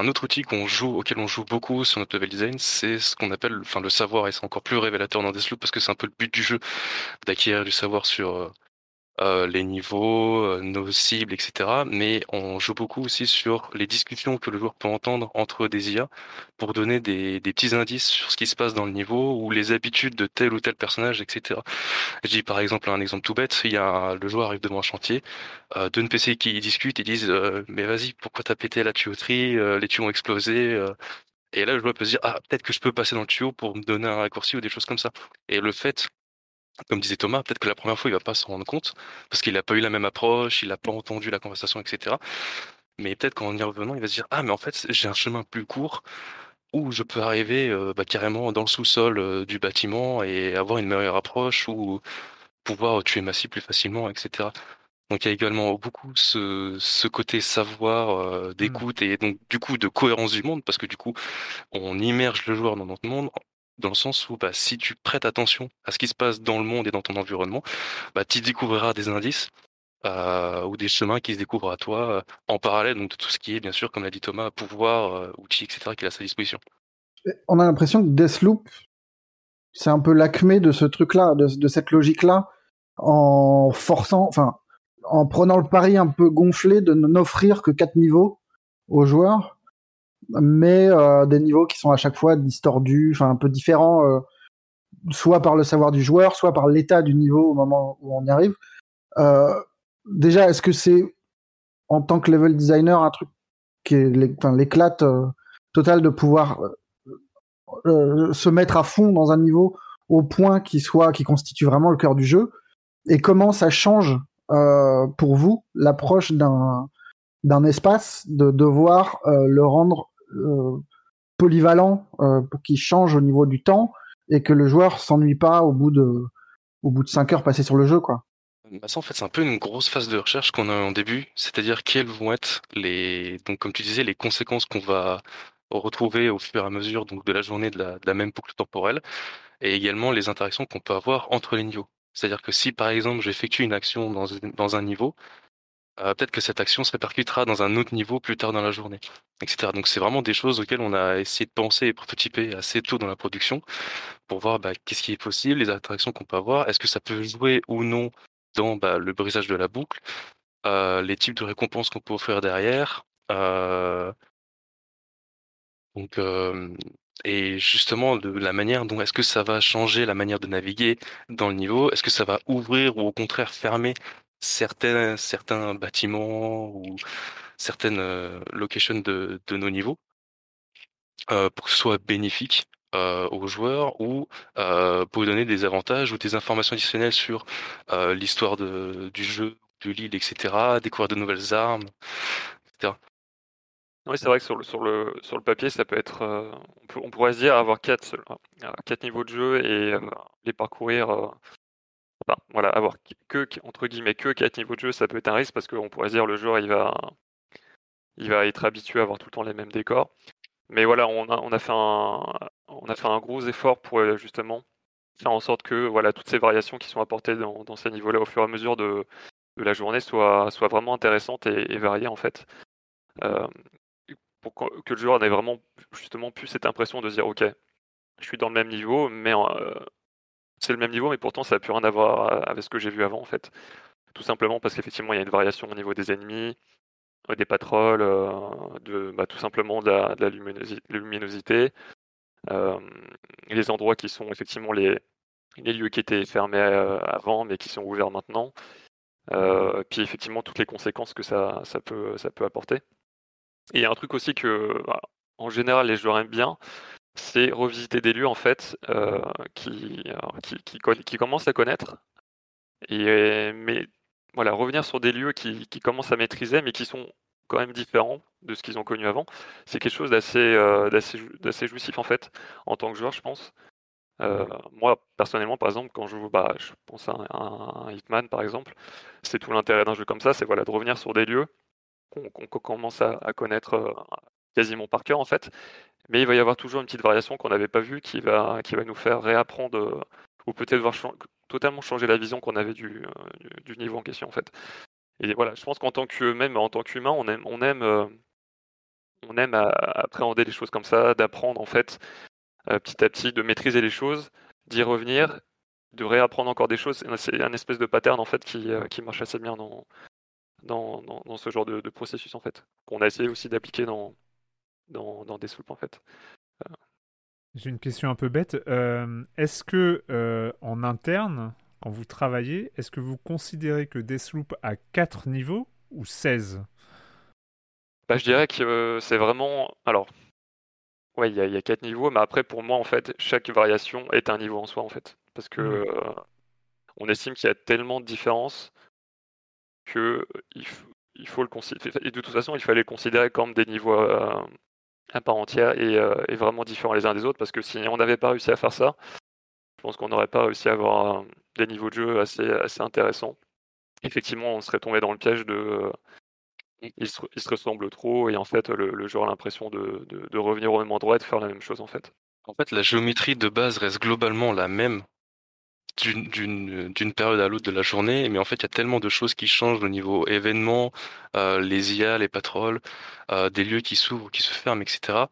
autre outil qu'on joue, auquel on joue beaucoup sur notre level design, c'est ce qu'on appelle, enfin le savoir, et c'est encore plus révélateur dans Deathloop parce que c'est un peu le but du jeu d'acquérir du savoir sur euh, euh, les niveaux, euh, nos cibles, etc. Mais on joue beaucoup aussi sur les discussions que le joueur peut entendre entre des IA pour donner des, des petits indices sur ce qui se passe dans le niveau ou les habitudes de tel ou tel personnage, etc. Je dis par exemple un exemple tout bête, il y a le joueur arrive devant un chantier, euh, deux NPC qui discutent et disent euh, mais vas-y pourquoi t'as pété la tuyauterie, les tuyaux ont explosé. et là, le joueur peut se dire, ah, peut-être que je peux passer dans le tuyau pour me donner un raccourci ou des choses comme ça. Et le fait comme disait Thomas, peut-être que la première fois, il va pas se rendre compte, parce qu'il n'a pas eu la même approche, il n'a pas entendu la conversation, etc. Mais peut-être qu'en y revenant, il va se dire, ah, mais en fait, j'ai un chemin plus court où je peux arriver euh, bah, carrément dans le sous-sol euh, du bâtiment et avoir une meilleure approche ou pouvoir tuer ma cible plus facilement, etc. Donc il y a également beaucoup ce, ce côté savoir euh, mmh. d'écoute et donc du coup de cohérence du monde parce que du coup on immerge le joueur dans notre monde dans le sens où bah, si tu prêtes attention à ce qui se passe dans le monde et dans ton environnement, bah, tu découvriras des indices euh, ou des chemins qui se découvrent à toi euh, en parallèle donc de tout ce qui est, bien sûr, comme l'a dit Thomas, pouvoir, euh, outils, etc., qu'il a à sa disposition. On a l'impression que Deathloop, c'est un peu l'acmé de ce truc-là, de, de, cette logique-là, en forçant, enfin, en prenant le pari un peu gonflé de n'offrir que quatre niveaux aux joueurs mais euh, des niveaux qui sont à chaque fois distordus, enfin un peu différents. Euh, soit par le savoir du joueur, soit par l'état du niveau au moment où on y arrive. Euh, déjà, est-ce que c'est en tant que level designer un truc qui est l'éclate euh, totale de pouvoir euh, se mettre à fond dans un niveau au point qui soit qui constitue vraiment le cœur du jeu? Et comment ça change pour vous l'approche d'un d'un espace de devoir le rendre polyvalent pour qu'il change au niveau du temps et que le joueur s'ennuie pas au bout de au bout de 5 heures passées sur le jeu quoi. Ça en fait c'est un peu une grosse phase de recherche qu'on a en début, c'est-à-dire quelles vont être les donc comme tu disais les conséquences qu'on va retrouver au fur et à mesure donc de la journée de la, de la même boucle temporelle et également les interactions qu'on peut avoir entre les niveaux. C'est-à-dire que si par exemple j'effectue une action dans, dans un niveau, euh, peut-être que cette action se répercutera dans un autre niveau plus tard dans la journée, etc. Donc c'est vraiment des choses auxquelles on a essayé de penser et prototyper assez tôt dans la production pour voir bah, qu'est-ce qui est possible, les interactions qu'on peut avoir, est-ce que ça peut jouer ou non dans bah, le brisage de la boucle, euh, les types de récompenses qu'on peut offrir derrière. Euh, donc, et justement, de la manière dont est-ce que ça va changer la manière de naviguer dans le niveau? Est-ce que ça va ouvrir ou au contraire fermer certains, bâtiments ou certaines euh, locations de, de nos niveaux euh, pour que ce soit bénéfique euh, aux joueurs ou pour donner des avantages ou des informations additionnelles sur l'histoire du jeu, de l'île, etc., découvrir de nouvelles armes, etc. Oui, c'est vrai que sur le, papier, ça peut être. on, pourrait se dire avoir quatre niveaux de jeu et les parcourir voilà, avoir que, entre guillemets, que 4 niveaux de jeu, ça peut être un risque parce qu'on pourrait dire le joueur il va, il va être habitué à avoir tout le temps les mêmes décors. Mais voilà, on a, on a, fait, un, on a fait un gros effort pour euh, justement faire en sorte que voilà, toutes ces variations qui sont apportées dans, ces niveaux-là au fur et à mesure de, de la journée soient, soient vraiment intéressantes et, variées en fait. Euh, pour que le joueur ait vraiment justement plus cette impression de dire ok, je suis dans le même niveau, mais euh, c'est le même niveau, mais pourtant ça n'a plus rien à voir avec ce que j'ai vu avant en fait. Tout simplement parce qu'effectivement il y a une variation au niveau des ennemis, euh, des patrols, euh, de, bah, tout simplement de la, luminosité, euh, les endroits qui sont effectivement les, lieux qui étaient fermés avant mais qui sont ouverts maintenant. puis effectivement toutes les conséquences que ça, ça, peut, ça peut apporter. Et il y a un truc aussi que bah, en général les joueurs aiment bien, c'est revisiter des lieux en fait euh, qui, commencent à connaître. Mais voilà, revenir sur des lieux qui, commencent à maîtriser, mais qui sont quand même différents de ce qu'ils ont connu avant, c'est quelque chose d'assez euh, jouissif en fait, en tant que joueur, je pense. Euh, moi, personnellement, par exemple, quand je bah, je pense à un, Hitman, par exemple, c'est tout l'intérêt d'un jeu comme ça, c'est voilà, de revenir sur des lieux qu'on commence à, à connaître quasiment par cœur, en fait, mais il va y avoir toujours une petite variation qu'on n'avait pas vue qui va, qui va nous faire réapprendre euh, ou peut-être voir totalement changer la vision qu'on avait du, euh, du, niveau en question en fait. Et voilà, je pense qu'en tant que même en tant qu'humain, on aime, on aime, euh, on aime appréhender les choses comme ça, d'apprendre en fait petit à petit, de maîtriser les choses, d'y revenir, de réapprendre encore des choses. C'est un espèce de pattern en fait qui, qui marche assez bien dans, dans, dans, ce genre de, de processus en fait, qu'on a essayé aussi d'appliquer dans, dans, dans soupes en fait. Euh. J'ai une question un peu bête. Euh, est-ce que euh, en interne, quand vous travaillez, est-ce que vous considérez que Deathloop a 4 niveaux ou 16 bah, Je dirais que c'est vraiment. Alors, ouais, il y, y, a 4 niveaux, mais après, pour moi, en fait, chaque variation est un niveau en soi, en fait. Parce que mmh. on estime qu'il y a tellement de différences que il, il faut le considérer. Et de toute façon, il fallait le considérer comme des niveaux à part entière euh, et, vraiment différents les uns des autres parce que si on n'avait pas réussi à faire ça, je pense qu'on n'aurait pas réussi à avoir des niveaux de jeu assez, assez intéressants. Effectivement, on serait tombé dans le piège de. Euh, ils se, il se ressemblent trop et en fait le, joueur a l'impression de, de, revenir au même endroit et de faire la même chose en fait. En fait, la géométrie de base reste globalement la même d'une période à l'autre de la journée, mais en fait, il y a tellement de choses qui changent au niveau événements, euh, les IA, les patrols, euh, des lieux qui s'ouvrent, qui se ferment, etc.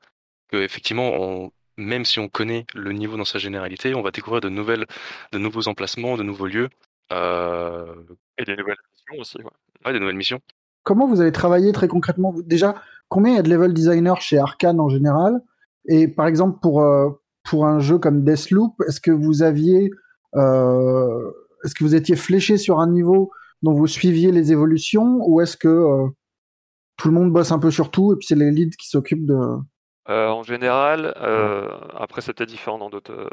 Que effectivement, on, même si on connaît le niveau dans sa généralité, on va découvrir de nouvelles, de nouveaux emplacements, de nouveaux lieux. Euh... Et des nouvelles missions aussi. Ouais. ouais, des nouvelles missions. Comment vous avez travaillé très concrètement? Déjà, combien il y a de level designers chez Arkane en général? Et par exemple, pour, euh, pour un jeu comme Deathloop, est-ce que vous aviez, euh, est-ce que vous étiez fléché sur un niveau dont vous suiviez les évolutions, ou est-ce que euh, tout le monde bosse un peu sur tout et puis c'est les leads qui s'occupent de. Euh, en général, euh, après c'est peut-être différent dans d'autres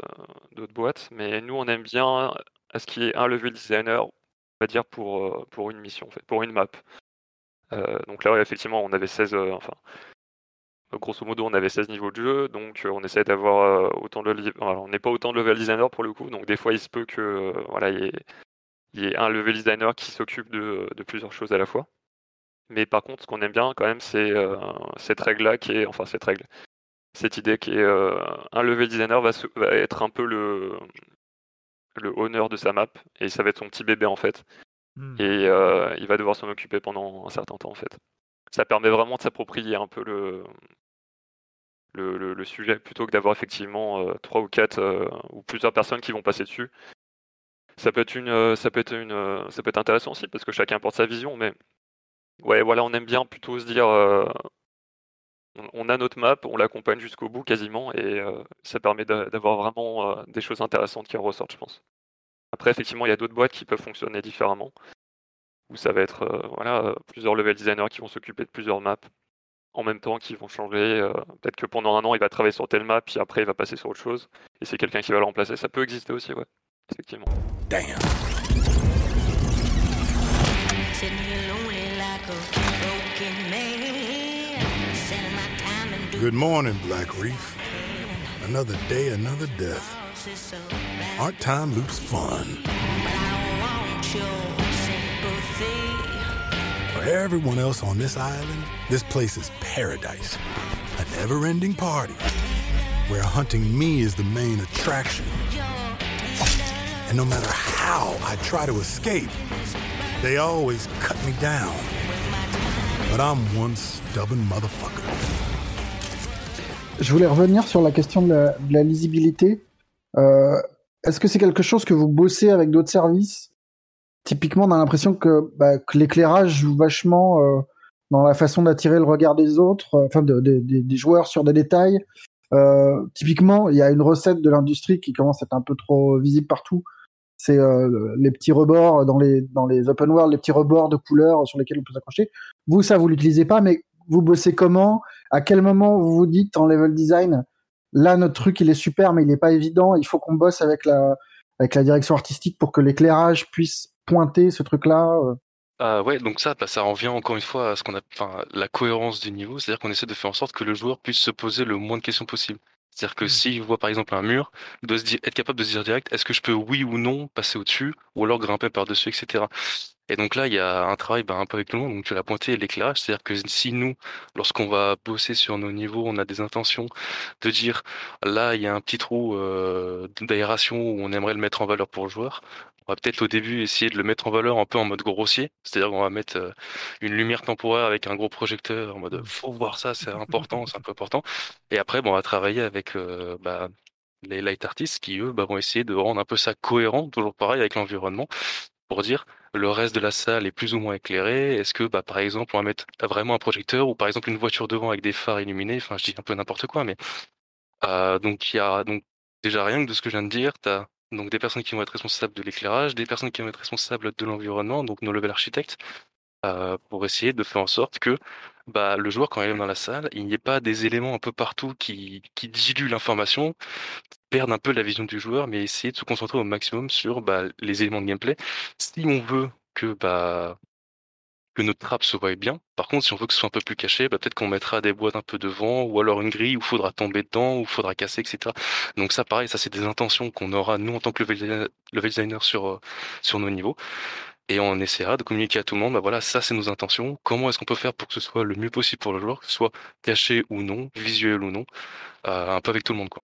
euh, boîtes, mais nous on aime bien à ce qu'il y ait un level designer, on va dire pour, euh, pour une mission, en fait, pour une map. Euh, donc là, effectivement, on avait 16, euh, grosso modo, on avait 16 niveaux de jeu, donc euh, on essaie d'avoir euh, autant de voilà, on n'est pas autant de level designer pour le coup, donc des fois il se peut que euh, voilà, il y ait, il y ait un level designer qui s'occupe de, de plusieurs choses à la fois. Mais par contre, ce qu'on aime bien quand même, c'est euh, cette règle-là qui est, enfin cette règle, cette idée qui est euh, un level designer va, être un peu le, le owner de sa map et ça va être son petit bébé en fait Hmm. et euh, il va devoir s'en occuper pendant un certain temps en fait. Ça permet vraiment de s'approprier un peu le, sujet plutôt que d'avoir effectivement euh, trois ou quatre euh, ou plusieurs personnes qui vont passer dessus. Ça peut être une, euh, ça peut être une, ça peut être intéressant aussi parce que chacun porte sa vision, mais ouais voilà on aime bien plutôt se dire on, on a notre map, on l'accompagne jusqu'au bout quasiment et ça permet d'a- d'avoir vraiment des choses intéressantes qui en ressortent je pense. Après, effectivement, il y a d'autres boîtes qui peuvent fonctionner différemment, où ça va être euh, voilà, euh, plusieurs level designers qui vont s'occuper de plusieurs maps en même temps, qui vont changer. euh, Peut-être que pendant un an, il va travailler sur telle map, puis après, il va passer sur autre chose, et c'est quelqu'un qui va le remplacer. Ça peut exister aussi, ouais, effectivement. Damn. Good morning, Black Reef. Another day, another death. Aren't time loops fun? For everyone else on this island, this place is paradise. A never ending party where hunting me is the main attraction. And no matter how I try to escape, they always cut me down. But I'm one stubborn motherfucker. Je voulais revenir sur la question de la, de la lisibilité. Euh, Est-ce que c'est quelque chose que vous bossez avec d'autres services? Typiquement, on a l'impression que, bah, l'éclairage joue vachement euh, dans la façon d'attirer le regard des autres, euh, enfin de- de- des- joueurs sur des détails. Euh, typiquement, il y a une recette de l'industrie qui commence à être un peu trop visible partout. C'est les petits rebords dans les dans les open world, les petits rebords de couleurs sur lesquels on peut s'accrocher. Vous, ça, vous l'utilisez pas, mais vous bossez comment? À quel moment vous vous dites en level design, là notre truc il est super, mais il est pas évident. Il faut qu'on bosse avec la avec la direction artistique pour que l'éclairage puisse pointer ce truc-là. euh. Ah ouais, donc ça, bah, ça revient encore une fois à ce qu'on a, enfin, la cohérence du niveau, c'est-à-dire qu'on essaie de faire en sorte que le joueur puisse se poser le moins de questions possible. C'est-à-dire que s'il voit par exemple un mur, il doit se dire, être capable de se dire direct, est-ce que je peux oui ou non passer au-dessus, ou alors grimper par-dessus, etc. Et donc là, il y a un travail bah, un peu avec tout le monde. Donc tu l'as pointé, l'éclairage, c'est-à-dire que si nous, lorsqu'on va bosser sur nos niveaux, on a des intentions de dire, là, il y a un petit trou euh, d'aération où on aimerait le mettre en valeur pour le joueur. On va peut-être au début essayer de le mettre en valeur un peu en mode grossier, c'est-à-dire qu'on va mettre euh, une lumière temporaire avec un gros projecteur en mode faut voir ça, c'est important, c'est un peu important. Et après, bon, on va travailler avec euh, bah, les light artists qui eux bah, vont essayer de rendre un peu ça cohérent, toujours pareil avec l'environnement, pour dire le reste de la salle est plus ou moins éclairé. Est-ce que bah, par exemple on va mettre vraiment un projecteur ou par exemple une voiture devant avec des phares illuminés, enfin je dis un peu n'importe quoi, mais euh, donc il y a donc déjà rien que de ce que je viens de dire, t'as donc des personnes qui vont être responsables de l'éclairage, des personnes qui vont être responsables de l'environnement, donc nos level architectes, euh, pour essayer de faire en sorte que bah, le joueur, quand il est dans la salle, il n'y ait pas des éléments un peu partout qui, qui diluent l'information, perdent un peu la vision du joueur, mais essayer de se concentrer au maximum sur bah, les éléments de gameplay. Si on veut que bah, que notre trappe se voie bien. Par contre, si on veut que ce soit un peu plus caché, bah, peut-être qu'on mettra des boîtes un peu devant, ou alors une grille où faudra tomber dedans, ou il faudra casser, etc. Donc ça, pareil, ça c'est des intentions qu'on aura nous en tant que level designer, level designer sur euh, sur nos niveaux. Et on essaiera de communiquer à tout le monde, bah voilà, ça c'est nos intentions. Comment est-ce qu'on peut faire pour que ce soit le mieux possible pour le joueur, que ce soit caché ou non, visuel ou non, euh, un peu avec tout le monde, quoi.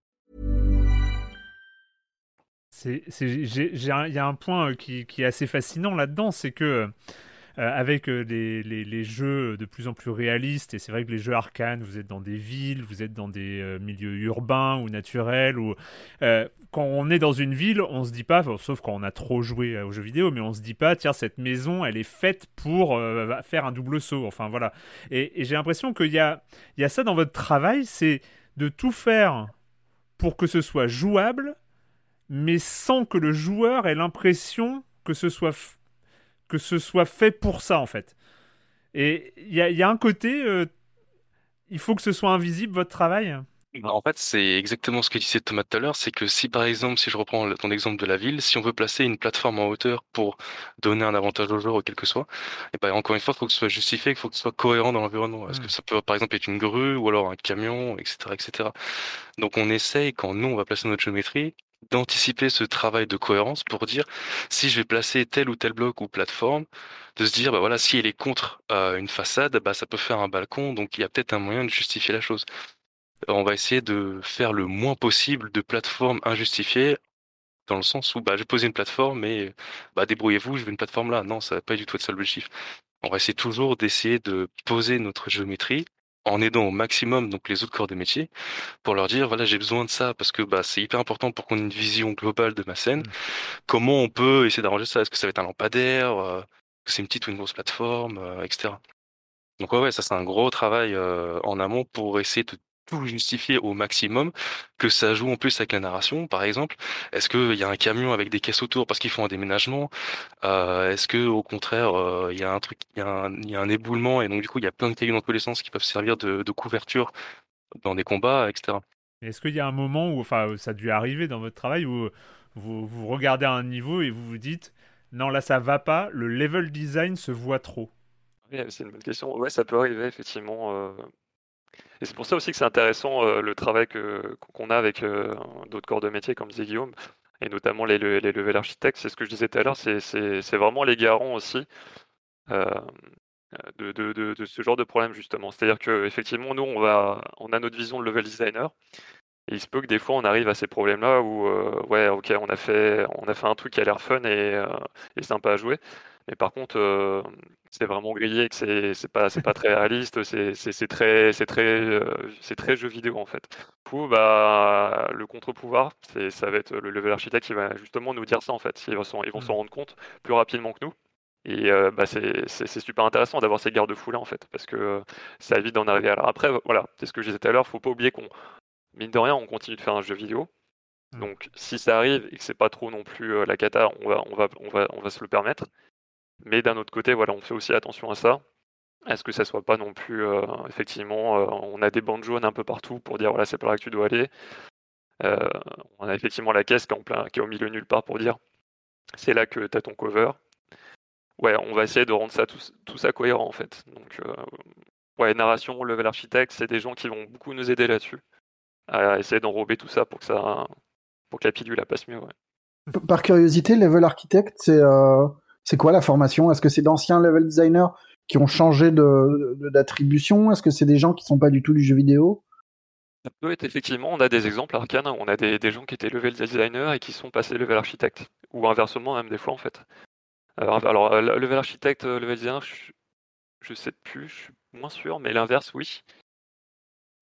Il y a un point euh, qui, est assez fascinant là-dedans, c'est que euh, avec euh, les, jeux de plus en plus réalistes, et c'est vrai que les jeux arcanes, vous êtes dans des villes, vous êtes dans des milieux urbains ou naturels, ou quand on est dans une ville, on se dit pas, sauf quand on a trop joué aux jeux vidéo, mais on se dit pas, tiens, cette maison, elle est faite pour faire un double saut. Enfin voilà. Et, j'ai l'impression qu'il y a ça dans votre travail, c'est de tout faire pour que ce soit jouable, mais sans que le joueur ait l'impression que ce soit f- que ce soit fait pour ça en fait. Et il y a, il y a un côté, euh, il faut que ce soit invisible votre travail. Bah, En fait, c'est exactement ce que disait Thomas tout à l'heure, c'est que si par exemple, si je reprends ton exemple de la ville, si on veut placer une plateforme en hauteur pour donner un avantage au joueur ou quel que soit, et ben encore une fois, il faut que ce soit justifié, il faut que ce soit cohérent dans l'environnement. Est-ce Mm. que ça peut par exemple être une grue ou alors un camion, etc., etc. Donc on essaye quand nous on va placer notre géométrie d'anticiper ce travail de cohérence pour dire si je vais placer tel ou tel bloc ou plateforme, de se dire bah voilà si elle est contre euh, une façade, bah ça peut faire un balcon, donc il y a peut-être un moyen de justifier la chose. Euh, On va essayer de faire le moins possible de plateformes injustifiées, dans le sens où bah, j'ai posé une plateforme, mais bah, débrouillez-vous, je veux une plateforme là. Non, ça va pas du tout être ça l'objectif. On va essayer toujours d'essayer de poser notre géométrie en aidant au maximum donc les autres corps de métier pour leur dire voilà j'ai besoin de ça parce que bah, c'est hyper important pour qu'on ait une vision globale de ma scène. Mm. Comment on peut essayer d'arranger ça? Est-ce que ça va être un lampadaire? Euh, c'est une petite ou une grosse plateforme, euh, etc. Donc ouais, ouais, ça c'est un gros travail euh, en amont pour essayer de tout justifier au maximum, que ça joue en plus avec la narration, par exemple? Est-ce qu'il y a un camion avec des caisses autour parce qu'ils font un déménagement? Euh, Est-ce que au contraire euh, il y a un truc, il y a un, il y a un éboulement et donc du coup il y a plein de cailloux dans tous les sens qui peuvent servir de, de couverture dans des combats, etc. Et Est-ce qu'il y a un moment où, enfin, ça a dû arriver dans votre travail où vous, vous regardez à un niveau et vous vous dites, non là ça va pas, le level design se voit trop. Oui, c'est une bonne question. Ouais, ça peut arriver, effectivement. euh. Et c'est pour ça aussi que c'est intéressant euh, le travail qu'on a avec euh, d'autres corps de métier, comme disait Guillaume, et notamment les, le- les level architectes. C'est ce que je disais tout à l'heure, c'est, vraiment les garants aussi euh, de, de, de, ce genre de problème, justement. C'est-à-dire qu'effectivement, nous, on, va, on a notre vision de level designer. Et il se peut que des fois, on arrive à ces problèmes-là où, ouais, ok, on a fait, on a fait un truc qui a l'air fun et, et sympa à jouer. Mais par contre, euh, c'est vraiment grillé, que c'est c'est pas c'est pas très réaliste, c'est c'est c'est très c'est très euh, c'est très jeu vidéo en fait. Du coup, bah le contre-pouvoir, c'est ça va être le level architecte qui va justement nous dire ça en fait. Ils vont s'en ils vont s'en rendre compte plus rapidement que nous. Et euh, bah c'est c'est c'est super intéressant d'avoir ces garde-fous là en fait, parce que euh, ça évite d'en arriver à là. Après, voilà, c'est ce que je disais tout à l'heure, faut pas oublier qu'on mine de rien, on continue de faire un jeu vidéo. Mm. Donc si ça arrive et que c'est pas trop non plus euh, la cata, on va on va on va on va se le permettre. Mais d'un autre côté, voilà, on fait aussi attention à ça. À ce que ça soit pas non plus, euh, effectivement, euh, on a des bandes jaunes un peu partout pour dire voilà, c'est par là que tu dois aller. Euh, on a effectivement la caisse qui est, en plein, qui est au milieu nulle part pour dire c'est là que tu as ton cover. Ouais, on va essayer de rendre ça tout, ça cohérent en fait. Donc, ouais, narration, level architecte, c'est des gens qui vont beaucoup nous aider là-dessus, à essayer d'enrober tout ça pour que ça, pour que la pilule la passe mieux. Par curiosité, level architect, c'est c'est quoi la formation? Est-ce que c'est d'anciens level designers qui ont changé de de- d'attribution? Est-ce que c'est des gens qui sont pas du tout du jeu vidéo? Ça peut être effectivement, on a des exemples arcanes, on a des, gens qui étaient level designer et qui sont passés level architecte, ou inversement même des fois en fait. Alors, euh, level architecte, euh, level designer, je, je sais plus, je suis moins sûr, mais l'inverse oui.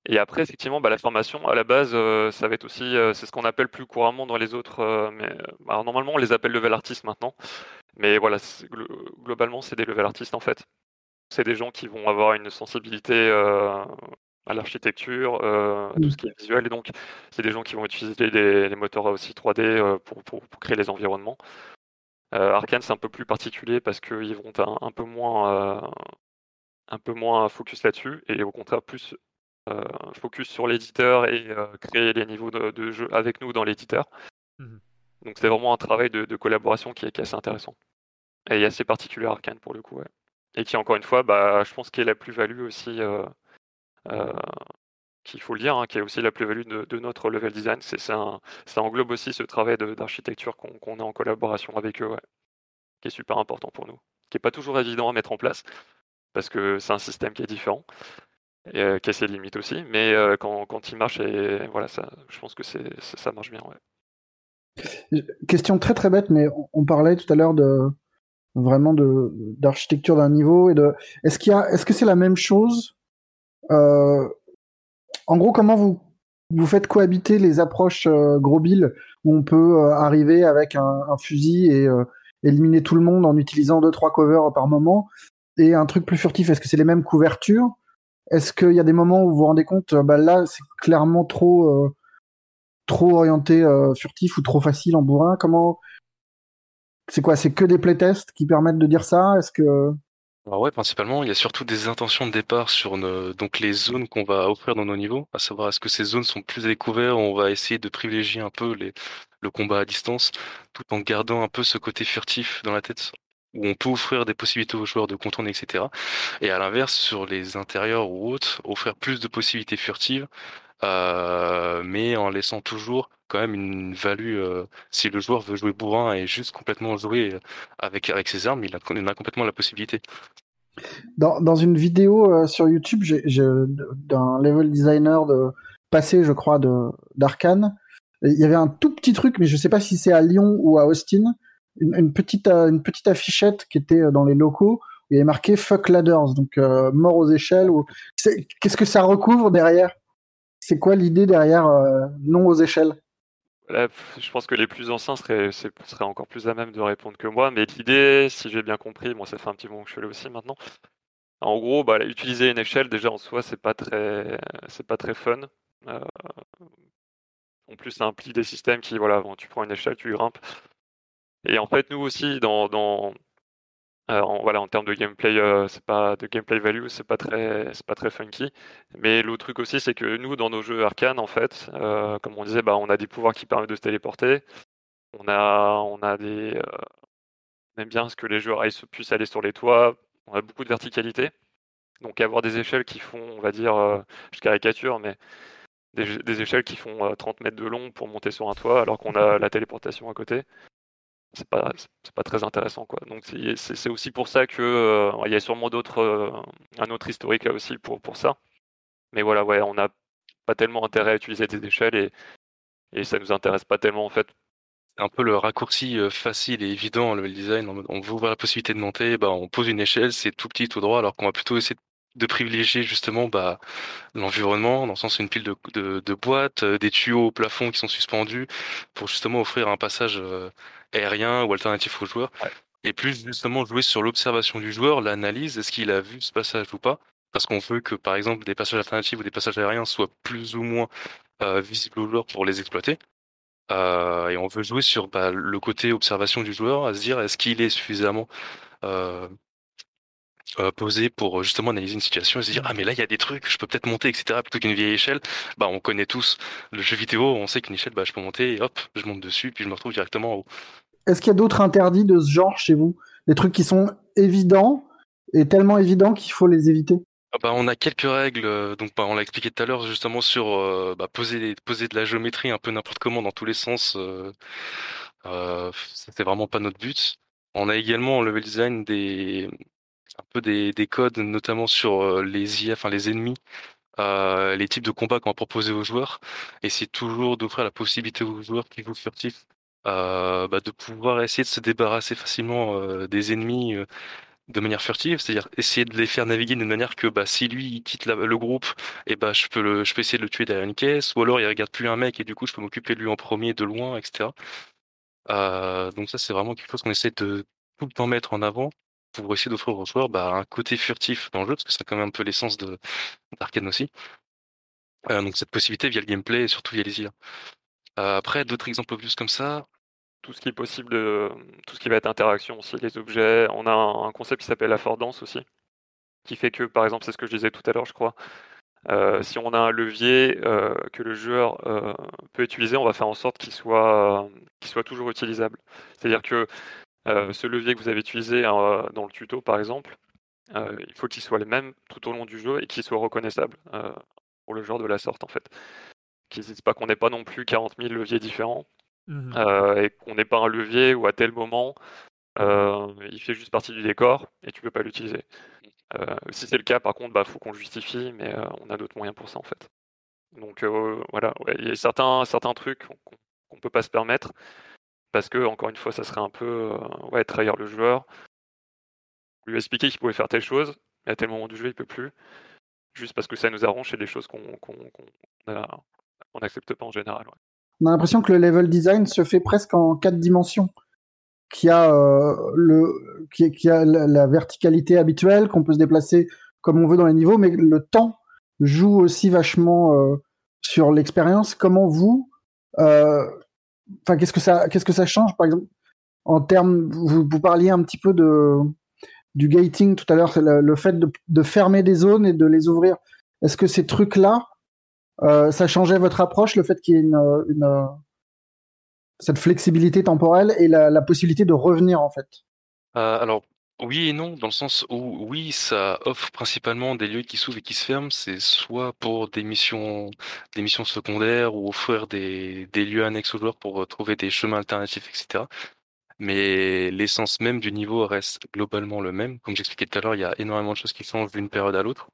Et après effectivement, bah, la formation à la base, euh, ça va être aussi, c'est ce qu'on appelle plus couramment dans les autres, mais alors, normalement on les appelle level artistes maintenant, mais voilà, globalement c'est des level artistes en fait. C'est des gens qui vont avoir une sensibilité euh, à l'architecture, euh, à tout ce qui est visuel. Et donc, c'est des gens qui vont utiliser des, des moteurs aussi 3D euh, pour, pour- pour créer les environnements. Arkane, c'est un peu plus particulier parce qu'ils vont être un, un peu moins, un peu moins focus là-dessus et au contraire plus focus sur l'éditeur et créer les niveaux de, de jeu avec nous dans l'éditeur. Donc, c'est vraiment un travail de, collaboration qui est, assez intéressant et assez particulier à Arkane pour le coup. ouais. Et qui, encore une fois, bah, je pense qu'il est la plus-value aussi. euh, euh, qu'il faut le dire, hein, qui est aussi la plus-value de, notre level design. C'est, ça englobe aussi ce travail d'architecture qu'on, a en collaboration avec eux, qui est super important pour nous, qui n'est pas toujours évident à mettre en place, parce que c'est un système qui est différent. et euh, qui a ses limites aussi. Mais quand, quand il marche, et voilà, ça, je pense que ça marche bien. Ouais. Question très très bête, mais on, parlait tout à l'heure de vraiment d'architecture d'un niveau et de. Est-ce que c'est la même chose euh, En gros, comment vous faites cohabiter les approches euh, gros bill où on peut euh, arriver avec un, fusil et éliminer tout le monde en utilisant deux trois covers par moment et un truc plus furtif? Est-ce que c'est les mêmes couvertures? Est-ce qu'il y a des moments où vous vous rendez compte, bah là c'est clairement trop trop orienté euh, furtif ou trop facile en bourrin Comment c'est quoi C'est que des playtests qui permettent de dire ça? Est-ce que Alors ouais, principalement, il y a surtout des intentions de départ sur les zones qu'on va offrir dans nos niveaux, à savoir est-ce que ces zones sont plus à découvert, on va essayer de privilégier un peu le combat à distance, tout en gardant un peu ce côté furtif dans la tête, où on peut offrir des possibilités aux joueurs de contourner, etc. Et à l'inverse, sur les intérieurs ou autres, offrir plus de possibilités furtives, euh, mais en laissant toujours quand même une value, euh, si le joueur veut jouer bourrin et juste complètement jouer avec, avec ses armes, il a, a complètement la possibilité. dans, dans une vidéo euh, sur YouTube d'un level designer de passé, je crois, d'Arkane, il y avait un tout petit truc, mais je sais pas si c'est à Lyon ou à Austin, une, petite euh, une petite affichette qui était euh, dans les locaux. Il y avait marqué "fuck ladders", donc euh, mort aux échelles. Qu'est-ce que ça recouvre derrière? C'est quoi l'idée derrière euh, non aux échelles? Je pense que les plus anciens seraient, encore plus à même de répondre que moi, mais l'idée, si j'ai bien compris, moi ça fait un petit moment que je suis là aussi maintenant. En gros, bah, utiliser une échelle déjà en soi, c'est pas très, c'est pas très fun. Euh, en plus, ça implique des systèmes qui, voilà, bon, tu prends une échelle, tu grimpes. Et en fait, nous aussi, dans euh, en, voilà, en termes de gameplay, euh, c'est pas de gameplay value, c'est pas très, c'est pas très funky. Mais l'autre truc aussi, c'est que nous, dans nos jeux arcane, en fait, euh, comme on disait, bah, on a des pouvoirs qui permettent de se téléporter. On a, on a des, on aime bien ce que les joueurs puissent aller sur les toits. On a beaucoup de verticalité. Donc avoir des échelles qui font, on va dire, je caricature, mais des, échelles qui font euh, 30 mètres de long pour monter sur un toit, alors qu'on a la téléportation à côté c'est pas c'est pas très intéressant quoi. Donc c'est aussi pour ça que euh, y a sûrement d'autres euh, un autre historique là aussi pour pour ça. Mais voilà ouais on n'a pas tellement intérêt à utiliser des échelles et et ça nous intéresse pas tellement en fait. C'est un peu le raccourci euh, facile et évident, le level design. On veut ouvrir la possibilité de monter, bah, on pose une échelle, c'est tout petit, tout droit, alors qu'on va plutôt essayer de privilégier justement bah, l'environnement, dans le sens une pile de, de, boîtes, des tuyaux au plafond qui sont suspendus, pour justement offrir un passage aérien ou alternatif aux joueurs. Ouais. Et plus justement jouer sur l'observation du joueur, l'analyse, est-ce qu'il a vu ce passage ou pas? Parce qu'on veut que par exemple des passages alternatifs ou des passages aériens soient plus ou moins euh, visibles aux joueurs pour les exploiter. Euh, et on veut jouer sur bah, le côté observation du joueur, à se dire est-ce qu'il est suffisamment euh, euh, posé pour justement analyser une situation et se dire ah mais là il y a des trucs, je peux peut-être monter, etc. Plutôt qu'une vieille échelle, bah on connaît tous le jeu vidéo, on sait qu'une échelle, bah je peux monter et hop, je monte dessus puis je me retrouve directement en haut. Est-ce qu'il y a d'autres interdits de ce genre chez vous? Des trucs qui sont évidents et tellement évidents qu'il faut les éviter? Ah bah, on a quelques règles, euh, donc bah, on l'a expliqué tout à l'heure justement sur euh, bah, poser, poser de la géométrie un peu n'importe comment dans tous les sens. Euh, euh, c'était vraiment pas notre but. On a également en level design des un peu des, des codes, notamment sur euh, les IA, enfin les ennemis, euh, les types de combats qu'on va proposer aux joueurs. Et c'est toujours d'offrir la possibilité aux joueurs qui jouent furtifs euh, bah, de pouvoir essayer de se débarrasser facilement euh, des ennemis. de manière furtive, c'est-à-dire essayer de les faire naviguer d'une manière que bah, si lui il quitte le groupe, et bah, je peux le, je peux essayer de le tuer derrière une caisse, ou alors il regarde plus un mec et du coup je peux m'occuper de lui en premier de loin, etc. Donc ça c'est vraiment quelque chose qu'on essaie de tout le temps mettre en avant pour essayer d'offrir aux joueurs bah, un côté furtif dans le jeu, parce que c'est quand même un peu l'essence de d'Arkane aussi. Euh, donc cette possibilité via le gameplay et surtout via les IA. Euh, après d'autres exemples obvious comme ça, tout ce qui est possible de tout ce qui va être interaction aussi les objets on a un, concept qui s'appelle affordance aussi qui fait que par exemple c'est ce que je disais tout à l'heure je crois euh, si on a un levier que le joueur peut utiliser on va faire en sorte qu'il soit qu'il soit toujours utilisable c'est à dire que ce levier que vous avez utilisé euh, dans le tuto par exemple euh, il faut qu'il soit le même tout au long du jeu et qu'il soit reconnaissable euh, pour le joueur de la sorte en fait qu'ils disent pas qu'on n'ait pas non plus 40 000 leviers différents euh, et qu'on n'ait pas un levier où à tel moment euh, il fait juste partie du décor et tu peux pas l'utiliser. Euh, si c'est le cas, par contre, bah, faut qu'on le justifie, mais euh, on a d'autres moyens pour ça en fait. Donc euh, voilà, ouais, il y a certains, certains trucs qu'on qu'on peut pas se permettre parce que encore une fois, ça serait un peu euh, ouais, trahir le joueur. Lui expliquer qu'il pouvait faire telle chose, mais à tel moment du jeu, il peut plus. Juste parce que ça nous arrange, c'est des choses qu'on n'accepte pas en général. On a l'impression que le level design se fait presque en quatre dimensions. Qui a euh, le, qui, qui a la, verticalité habituelle, qu'on peut se déplacer comme on veut dans les niveaux, mais le temps joue aussi vachement euh, sur l'expérience. Comment vous, enfin, qu'est-ce que ça, qu'est-ce que ça change, par exemple, en termes, vous, parliez un petit peu de du gating tout à l'heure, le, fait de, fermer des zones et de les ouvrir. Est-ce que ces trucs-là, euh, ça changeait votre approche, le fait qu'il y ait une, cette flexibilité temporelle et la, la possibilité de revenir en fait? Euh, alors, oui et non, dans le sens où, oui, ça offre principalement des lieux qui s'ouvrent et qui se ferment. C'est soit pour des missions, des missions secondaires ou offrir des, lieux annexes aux joueurs pour euh, trouver des chemins alternatifs, etc. Mais l'essence même du niveau reste globalement le même. Comme j'expliquais tout à l'heure, il y a énormément de choses qui changent d'une période à l'autre.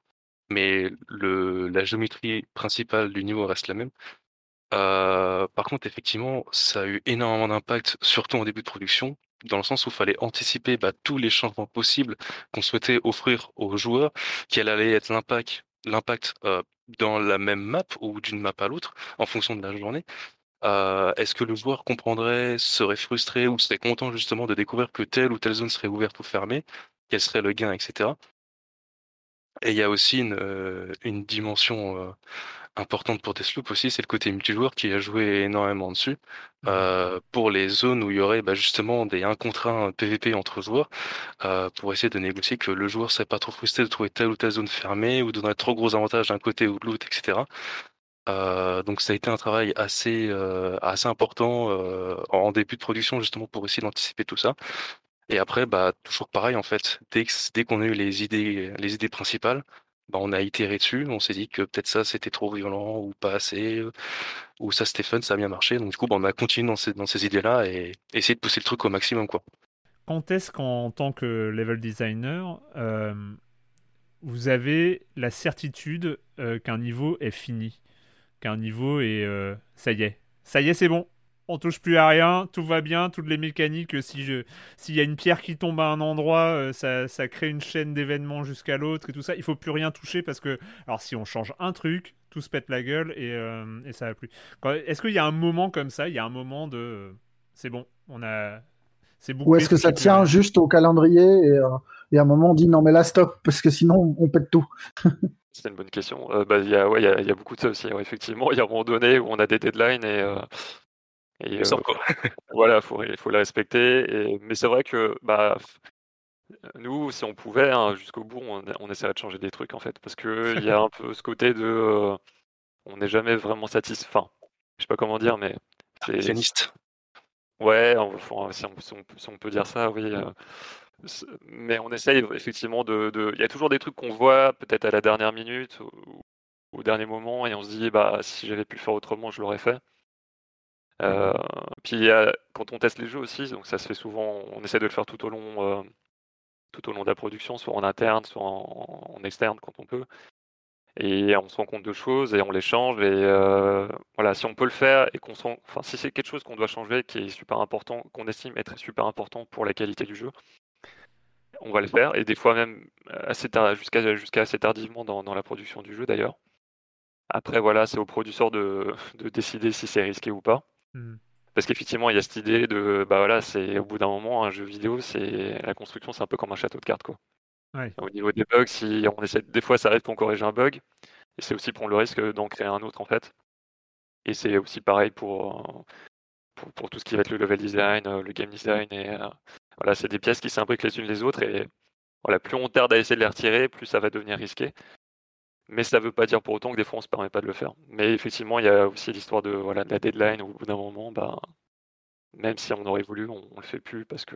Mais le, la géométrie principale du niveau reste la même. Euh, par contre, effectivement, ça a eu énormément d'impact, surtout en début de production, dans le sens où il fallait anticiper bah, tous les changements possibles qu'on souhaitait offrir aux joueurs, quel allait être l'impact, euh, dans la même map ou d'une map à l'autre, en fonction de la journée. Euh, Est-ce que le joueur comprendrait, serait frustré ou serait content justement de découvrir que telle ou telle zone serait ouverte ou fermée, quel serait le gain, etc. Et il y a aussi une, euh, dimension importante pour Deathloop aussi, c'est le côté multijoueur qui a joué énormément dessus. Euh, pour les zones où il y aurait bah, justement des 1 contre 1 PVP entre joueurs, euh, pour essayer de négocier que le joueur ne serait pas trop frustré de trouver telle ou telle zone fermée ou donnerait trop gros avantages d'un côté ou de l'autre, etc. Euh, donc ça a été un travail assez euh, assez important euh, en début de production justement pour essayer d'anticiper tout ça. Et après, bah toujours pareil en fait. Dès dès qu'on a eu les idées les idées principales, bah on a itéré dessus. On s'est dit que peut-être ça c'était trop violent ou pas assez, euh, ou ça c'était fun, ça a bien marché. Donc du coup, bah, on a continué dans ces dans ces idées-là et essayé de pousser le truc au maximum. Quand est-ce qu'en tant que level designer, euh, vous avez la certitude euh, qu'un niveau est fini Qu'un niveau est... ça y est. Ça y est, c'est bon? On touche plus à rien, tout va bien, toutes les mécaniques, si je s'il y a une pierre qui tombe à un endroit, euh, ça, ça crée une chaîne d'événements jusqu'à l'autre et tout ça, il faut plus rien toucher parce que alors si on change un truc, tout se pète la gueule et, euh, et ça va plus. Quand- Est-ce qu'il y a un moment comme ça, il y a un moment de euh, c'est bon, on a c'est bouclé. Ou est-ce que ça tient juste au calendrier et, euh, et à un moment on dit non mais là stop parce que sinon on pète tout. C'est une bonne question. Euh, bah, il y a, ouais, il y a, y beaucoup de ça aussi. ouais, effectivement, il y a un moment donné où on a des deadlines et, euh, et, voilà, faut, il faut les respecter. Et, mais c'est vrai que bah, nous, si on pouvait, hein, jusqu'au bout, on, on essaierait de changer des trucs en fait, parce que il y a un peu ce côté de, euh, on n'est jamais vraiment satisfait. Enfin, je sais pas comment dire, mais c'est, Pianiste. Ouais, on- enfin, si, on, si peut- si on peut dire ça, oui. euh, mais on essaye effectivement de, de- Il y a toujours des trucs qu'on voit peut-être à la dernière minute ou ou au dernier moment et on se dit, bah, si j'avais pu le faire autrement, je l'aurais fait. Euh, puis quand on teste les jeux aussi, donc ça se fait souvent, on essaie de le faire tout au long, euh, tout au long de la production, soit en interne, soit en, externe quand on peut. Et on se rend compte de choses et on les change. Et euh, voilà, si on peut le faire et qu'on sent, enfin, si c'est quelque chose qu'on doit changer, qui est super important, qu'on estime être super important pour la qualité du jeu, on va le faire. Et des fois même assez tard, jusqu'à assez tardivement dans, la production du jeu d'ailleurs. Après, voilà, c'est au producteur de décider si c'est risqué ou pas. Hmm. Parce qu'effectivement, il y a cette idée de, bah voilà, c'est au bout d'un moment, un jeu vidéo, c'est la construction, c'est un peu comme un château de cartes, quoi. Ouais. Au niveau des bugs, si on essaie, des fois, ça arrive qu'on corrige un bug, et c'est aussi prendre le risque d'en créer un autre, en fait. Et c'est aussi pareil pour, euh, pour, pour tout ce qui va être le level design, euh, le game design, et euh, voilà, c'est des pièces qui s'imbriquent les unes les autres, et voilà, plus on tarde à essayer de les retirer, plus ça va devenir risqué. Mais ça veut pas dire pour autant que des fois on se permet pas de le faire. Mais effectivement, il y a aussi l'histoire de, voilà, de la deadline où au bout d'un moment, bah, même si on aurait voulu, on, on le fait plus parce que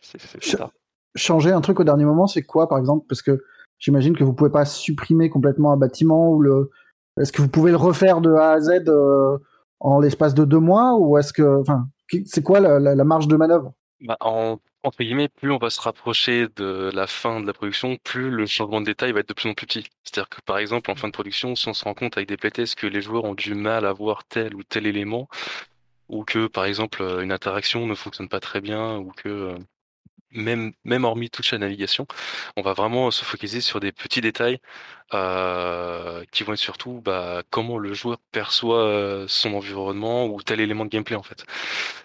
c'est tard. Changer un truc au dernier moment, c'est quoi par exemple? Parce que j'imagine que vous pouvez pas supprimer complètement un bâtiment ou le. Est-ce que vous pouvez le refaire de A à Z euh, en l'espace de deux mois ou est-ce que, enfin, c'est quoi la, la- la marge de manœuvre? Bah, en entre guillemets, plus on va se rapprocher de la fin de la production, plus le changement de détail va être de plus en plus petit. C'est-à-dire que par exemple, en fin de production, si on se rend compte avec des playtests que les joueurs ont du mal à voir tel ou tel élément, ou que par exemple une interaction ne fonctionne pas très bien, ou que euh, même, même hormis toute la navigation, on va vraiment se focaliser sur des petits détails euh, qui vont être surtout bah, comment le joueur perçoit euh, son environnement ou tel élément de gameplay en fait.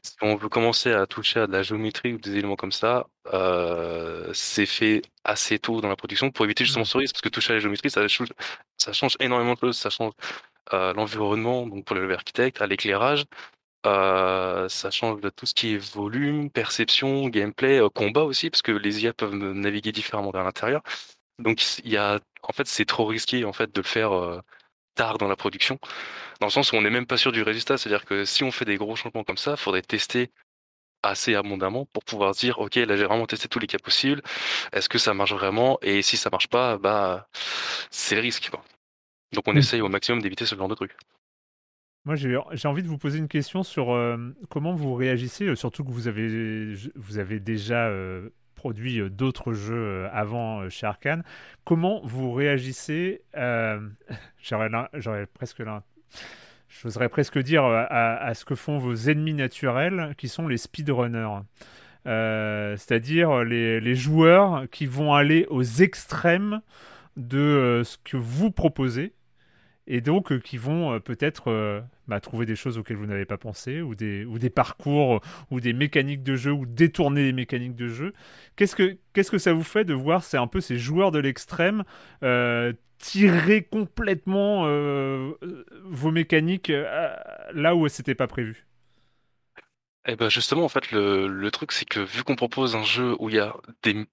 Si on veut commencer à toucher à de la géométrie ou des éléments comme ça, euh, c'est fait assez tôt dans la production pour éviter justement ce risque parce que toucher à la géométrie ça change, ça change énormément de choses, ça change l'environnement donc pour le architecte, à l'éclairage, euh, ça change de tout ce qui est volume, perception, gameplay, euh, combat aussi, parce que les IA peuvent naviguer différemment vers l'intérieur. Donc il y a, en fait, c'est trop risqué en fait de le faire euh, tard dans la production, dans le sens où on n'est même pas sûr du résultat. C'est-à-dire que si on fait des gros changements comme ça, il faudrait tester assez abondamment pour pouvoir dire ok là j'ai vraiment testé tous les cas possibles est-ce que ça marche vraiment? Et si ça marche pas bah c'est le risque quoi. donc on essaye au maximum d'éviter ce genre de trucs moi, j'ai envie de vous poser une question sur euh, comment vous réagissez, euh, surtout que vous avez, vous avez déjà euh, produit d'autres jeux avant chez Arkane. Comment vous réagissez J'aurais presque là. J'oserais presque dire à, ce que font vos ennemis naturels, qui sont les speedrunners. C'est-à-dire les, les, joueurs qui vont aller aux extrêmes de ce que vous proposez et donc euh, qui vont euh, peut-être euh, bah, trouver des choses auxquelles vous n'avez pas pensé, ou des, ou des parcours, ou des mécaniques de jeu, ou détourner les mécaniques de jeu. Qu'est-ce que, que ça vous fait de voir un peu ces joueurs de l'extrême tirer complètement vos mécaniques là où c'était pas prévu eh ben justement, en fait, le truc, c'est que vu qu'on propose un jeu où il y a des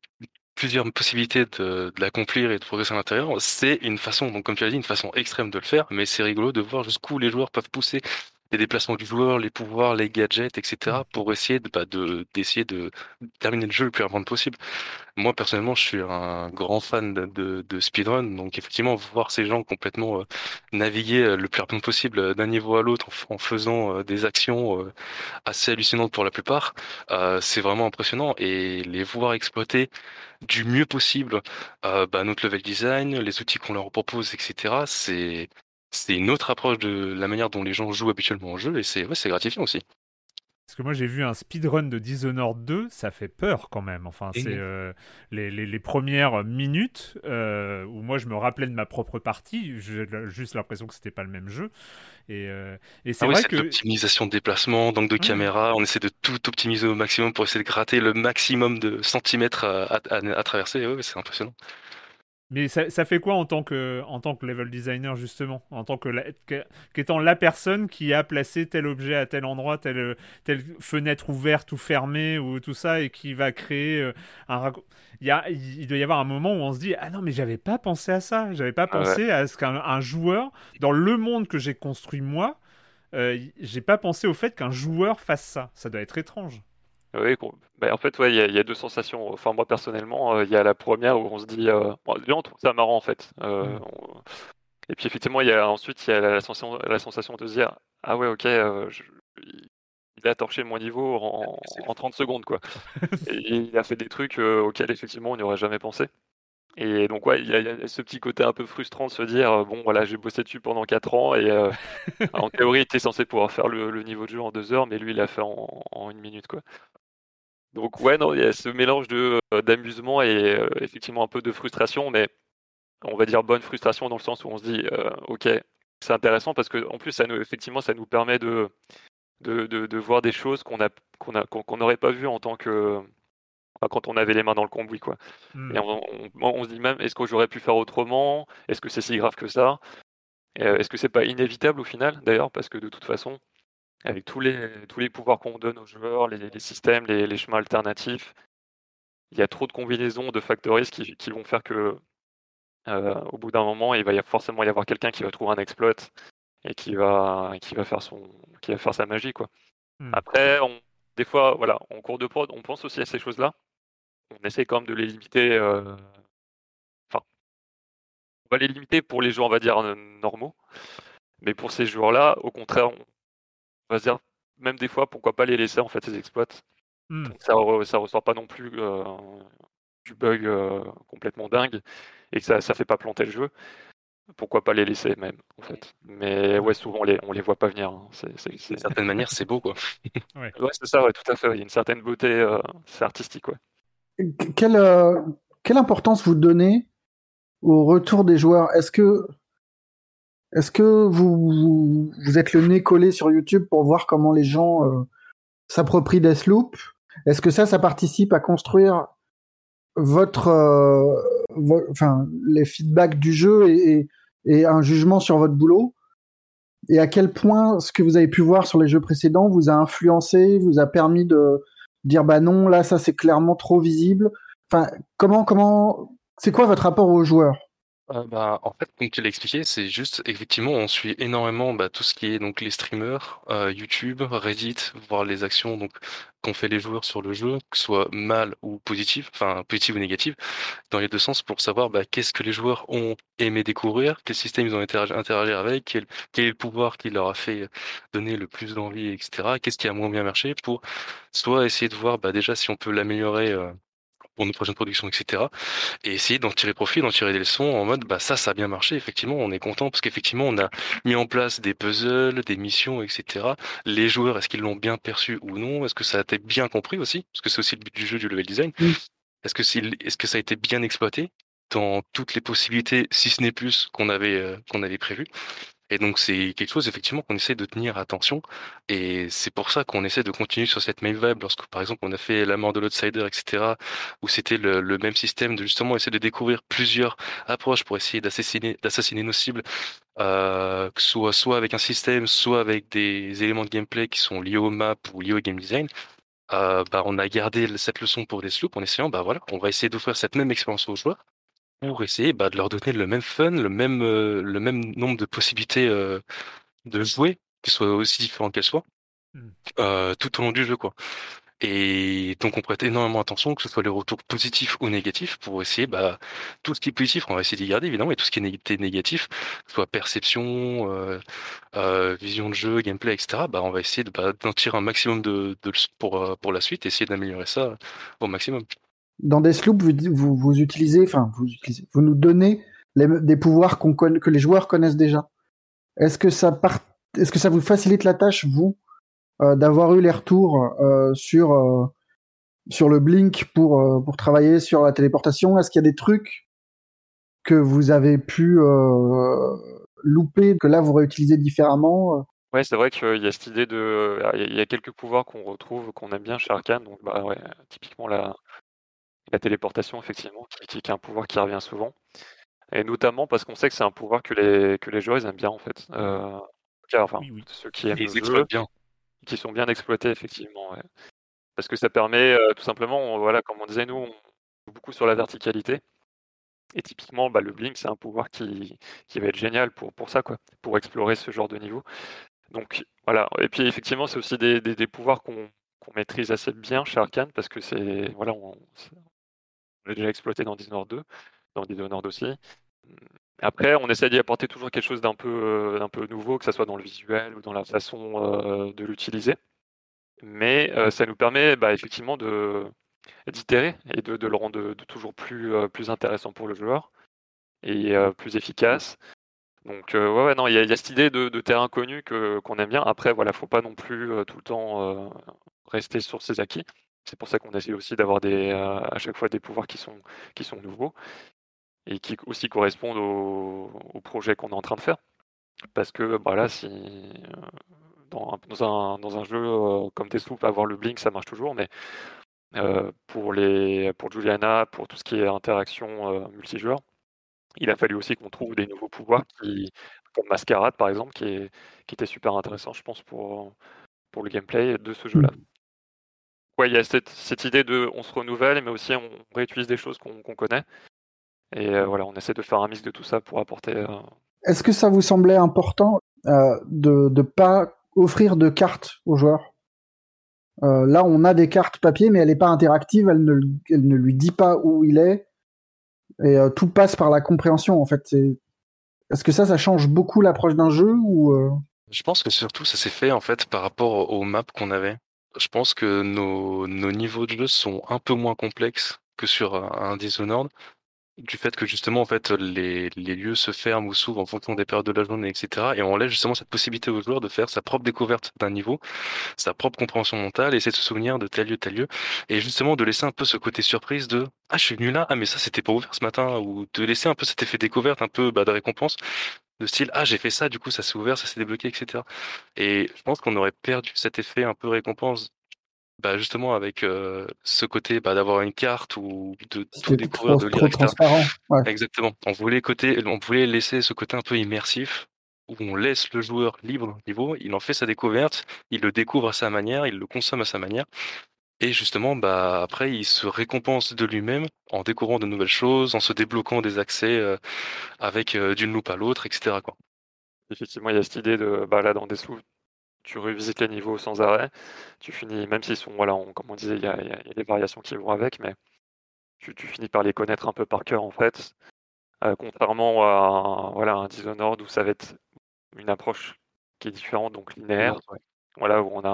plusieurs possibilités de, l'accomplir et de progresser à l'intérieur, c'est une façon, donc comme tu as dit, une façon extrême de le faire, mais c'est rigolo de voir jusqu'où les joueurs peuvent pousser les déplacements du joueur, les pouvoirs, les gadgets, etc., mm. pour essayer de, bah, de, d'essayer de terminer le jeu le plus rapidement possible. Moi, personnellement, je suis un grand fan de, de, speedrun, donc effectivement, voir ces gens complètement euh, naviguer euh, le plus rapidement possible euh, d'un niveau à l'autre en, faisant des actions assez hallucinantes pour la plupart, c'est vraiment impressionnant. Et les voir exploiter du mieux possible bah, notre level design, les outils qu'on leur propose, etc., c'est c'est une autre approche de la manière dont les gens jouent habituellement au jeu et c'est ouais, c'est gratifiant aussi. Parce que moi j'ai vu un speedrun de Dishonored 2, ça fait peur quand même. Enfin, c'est euh, les, les, les, premières minutes euh, où moi je me rappelais de ma propre partie, j'ai juste l'impression que c'était pas le même jeu. Et, euh, et c'est ah oui, vrai cette que optimisation de déplacement, donc de caméra, on essaie de tout optimiser au maximum pour essayer de gratter le maximum de centimètres à, à, à traverser. Ouais, c'est impressionnant. Mais ça, ça, fait quoi en tant que en tant que level designer justement, en tant que qu'étant la personne qui a placé tel objet à tel endroit, telle telle fenêtre ouverte ou fermée ou tout ça et qui va créer euh, un il y a il doit y avoir un moment où on se dit ah non mais j'avais pas pensé à ça, j'avais pas ah pensé à ce qu'un joueur dans le monde que j'ai construit moi, euh, j'ai pas pensé au fait qu'un joueur fasse ça. Ça doit être étrange. Oui, bah, en fait, ouais, il y, a deux sensations. Enfin, moi, personnellement, euh, il y a la première où on se dit, euh, bon, on trouve ça marrant, en fait. Euh, mmh. Et puis, effectivement, il y a, ensuite, il y a la sensation, la sensation de se dire, ah ouais, ok, il a torché mon niveau en, en 30 secondes, quoi. Et il a fait des trucs auxquels, effectivement, on n'y aurait jamais pensé. Et donc, ouais, il y, a ce petit côté un peu frustrant de se dire, bon, voilà, j'ai bossé dessus pendant 4 ans et en théorie, il était censé pouvoir faire le, niveau de jeu en 2 heures, mais lui, il l'a fait en, en, une minute, quoi. Donc ouais, non, il y a ce mélange de euh, d'amusement et euh, effectivement un peu de frustration, mais on va dire bonne frustration dans le sens où on se dit, euh, ok, c'est intéressant parce que en plus, ça nous, effectivement, ça nous permet de de, de, voir des choses qu'on a qu'on a qu'on n'aurait pas vues en tant que quand on avait les mains dans le cambouis quoi. Et on, on, se dit même, est-ce que j'aurais pu faire autrement? Est-ce que c'est si grave que ça? Est-ce que c'est pas inévitable au final d'ailleurs parce que de toute façon avec tous les, tous les pouvoirs qu'on donne aux joueurs, les, systèmes, les, chemins alternatifs. Il y a trop de combinaisons de factories qui, qui vont faire que, euh, au bout d'un moment, il va y forcément y avoir quelqu'un qui va trouver un exploit et qui va, qui va, faire, son, qui va faire sa magie. Quoi. Hmm. Après, on, des fois, voilà, en cours de prod, on pense aussi à ces choses-là. On essaie quand même de les limiter. Euh, enfin, on va les limiter pour les joueurs, on va dire, normaux. Mais pour ces joueurs-là, au contraire, on, on va se dire, même des fois, pourquoi pas les laisser en fait ces exploits Hmm. Ça, re- ça ressort pas non plus euh, du bug euh, complètement dingue et que ça, ça fait pas planter le jeu. Pourquoi pas les laisser même, en fait. Mais ouais, souvent on les, on les voit pas venir. hein. C'est, c'est- c'est- D'une certaine manière, c'est beau, quoi. Ouais, c'est ça, ouais, tout à fait. Il y a une certaine beauté, euh, c'est artistique, ouais. Qu- Quelle, euh, quelle importance vous donnez au retour des joueurs? Est-ce que, est-ce que vous, vous, êtes le nez collé sur YouTube pour voir comment les gens euh, s'approprient Deathloop? Est-ce que ça, ça participe à construire votre, euh, enfin, les feedbacks du jeu et, et, et un jugement sur votre boulot? Et à quel point ce que vous avez pu voir sur les jeux précédents vous a influencé, vous a permis de dire bah non, là ça c'est clairement trop visible? Enfin, comment, comment, c'est quoi votre rapport aux joueurs? Euh, bah, en fait, comme tu l'as expliqué, c'est juste, effectivement, on suit énormément bah, tout ce qui est donc les streamers, euh, YouTube, Reddit, voir les actions donc qu'ont fait les joueurs sur le jeu, que ce soit mal ou positif, enfin positif ou négatif, dans les deux sens, pour savoir bah, qu'est-ce que les joueurs ont aimé découvrir, quel système ils ont interagi, interagi avec, quel, quel est le pouvoir qui leur a fait donner le plus d'envie, etc. Qu'est-ce qui a moins bien marché, pour soit essayer de voir bah, déjà si on peut l'améliorer. euh, pour nos prochaines productions, etc. Et essayer d'en tirer profit, d'en tirer des leçons en mode bah ça, ça a bien marché. Effectivement, on est content parce qu'effectivement, on a mis en place des puzzles, des missions, etc. Les joueurs, est-ce qu'ils l'ont bien perçu ou non? Est-ce que ça a été bien compris aussi? Parce que c'est aussi le but du jeu, du level design. Est-ce que, c'est- est-ce que ça a été bien exploité dans toutes les possibilités, si ce n'est plus, qu'on avait, euh, qu'on avait prévu? Et donc c'est quelque chose effectivement qu'on essaie de tenir attention. Et c'est pour ça qu'on essaie de continuer sur cette même vibe lorsque par exemple on a fait la mort de l'outsider etc où c'était le, même système de justement essayer de découvrir plusieurs approches pour essayer d'assassiner nos cibles euh, soit soit avec un système soit avec des éléments de gameplay qui sont liés au map ou liés au game design euh, bah, on a gardé cette leçon pour des sloops en essayant bah voilà on va essayer d'offrir cette même expérience aux joueurs pour essayer bah, de leur donner le même fun, le même, euh, le même nombre de possibilités euh, de jouer, qui soient aussi différentes qu'elles soient, Mm. euh, tout au long du jeu. quoi. Et donc on prête énormément attention, que ce soit les retours positifs ou négatifs, pour essayer, bah, tout ce qui est positif, on va essayer d'y garder évidemment, et tout ce qui est né- négatif, que ce soit perception, euh, euh, vision de jeu, gameplay, etc., bah, on va essayer de, bah, d'en tirer un maximum de, de pour, pour la suite, essayer d'améliorer ça au maximum. Dans Deathloop, vous, vous, vous utilisez, enfin, vous vous nous donnez des pouvoirs que les joueurs connaissent déjà. Est-ce que ça est-ce que ça vous facilite la tâche, vous, euh, d'avoir eu les retours euh, sur euh, sur le blink pour pour travailler sur la téléportation? Est-ce qu'il y a des trucs que vous avez pu louper que là vous réutilisez différemment Ouais, c'est vrai qu'il y a cette idée de. il y a quelques pouvoirs qu'on retrouve, qu'on aime bien chez Arkane. Donc, bah ouais, typiquement la, la téléportation, effectivement, qui, qui- qui est un pouvoir qui revient souvent. Et notamment parce qu'on sait que c'est un pouvoir que les, que les joueurs ils aiment bien, en fait. Euh, car, enfin, Oui, oui. ceux qui aiment le jeu, bien. qui sont bien exploités, effectivement. ouais. Parce que ça permet, euh, tout simplement, on- voilà, comme on disait, nous, on joue beaucoup sur la verticalité. Et typiquement, bah, le Blink, c'est un pouvoir qui, qui va être génial pour, pour ça, quoi, pour explorer ce genre de niveau. Donc voilà. Et puis effectivement, c'est aussi des, des- des pouvoirs qu'on qu'on maîtrise assez bien chez Arkane parce que c'est voilà, on, déjà exploité dans Dishonored 2, dans Dishonored aussi. Après, on essaie d'y apporter toujours quelque chose d'un peu, euh, d'un peu nouveau, que ce soit dans le visuel ou dans la façon euh, de l'utiliser. Mais euh, ça nous permet bah, effectivement d'itérer et de, le rendre toujours plus, euh, plus intéressant pour le joueur et euh, plus efficace. Donc euh, ouais, non, il y, a cette idée de, terrain connu qu'on aime bien. Après, voilà, faut pas non plus euh, tout le temps euh, rester sur ses acquis. C'est pour ça qu'on essaie aussi d'avoir des euh, à chaque fois des pouvoirs qui sont qui sont nouveaux et qui aussi correspondent au, au projet qu'on est en train de faire. Parce que bah si euh, dans, un- dans un jeu euh, comme Deathloop, avoir le blink, ça marche toujours, mais pour les pour Juliana, pour tout ce qui est interaction multijoueur, il a fallu aussi qu'on trouve des nouveaux pouvoirs qui, comme Mascarade par exemple, qui, est, qui était super intéressant, je pense, pour, pour le gameplay de ce jeu-là. Ouais, il y a cette, cette idée de on se renouvelle, mais aussi on réutilise des choses qu'on connaît. Et euh, voilà, on essaie de faire un mix de tout ça pour apporter. euh, Est-ce que ça vous semblait important euh, de ne pas offrir de cartes aux joueurs? Euh, Là, on a des cartes papier, mais elle n'est pas interactive, elle ne, elle ne lui dit pas où il est, et euh, tout passe par la compréhension. En fait, est-ce que ça, ça change beaucoup l'approche d'un jeu ou euh, Je pense que surtout ça s'est fait en fait par rapport aux maps qu'on avait. Je pense que nos, nos niveaux de jeu sont un peu moins complexes que sur un, un Dishonored, du fait que justement en fait les, les lieux se ferment ou s'ouvrent en fonction des périodes de la journée, etc. Et on laisse justement cette possibilité au joueur de faire sa propre découverte d'un niveau, sa propre compréhension mentale, essayer de se souvenir de tel lieu, tel lieu, et justement de laisser un peu ce côté surprise de ah je suis venu là, ah mais ça c'était pas ouvert ce matin, ou de laisser un peu cet effet découverte, un peu bah, de récompense, de style ah j'ai fait ça, du coup ça s'est ouvert, ça s'est débloqué, etc. Et je pense qu'on aurait perdu cet effet un peu récompense bah, justement avec euh, ce côté bah, d'avoir une carte ou de tout découvrir, trop, de lire, etc. Ouais. Exactement. On voulait côté, on voulait laisser ce côté un peu immersif où on laisse le joueur libre niveau, il en fait sa découverte, il le découvre à sa manière, il le consomme à sa manière. Et justement, bah après, il se récompense de lui-même en découvrant de nouvelles choses, en se débloquant des accès euh, avec euh, d'une loupe à l'autre, etc. Quoi. Effectivement, il y a cette idée de, bah, là, dans des sous, tu revisites les niveaux sans arrêt, tu finis, même s'ils sont, voilà, on- comme on disait, il y a, il y des variations qui vont avec, mais tu, tu finis par les connaître un peu par cœur, en fait. Euh, contrairement à, un- voilà, un Dishonored où ça va être une approche qui est différente, donc linéaire. Ouais. Voilà, où on a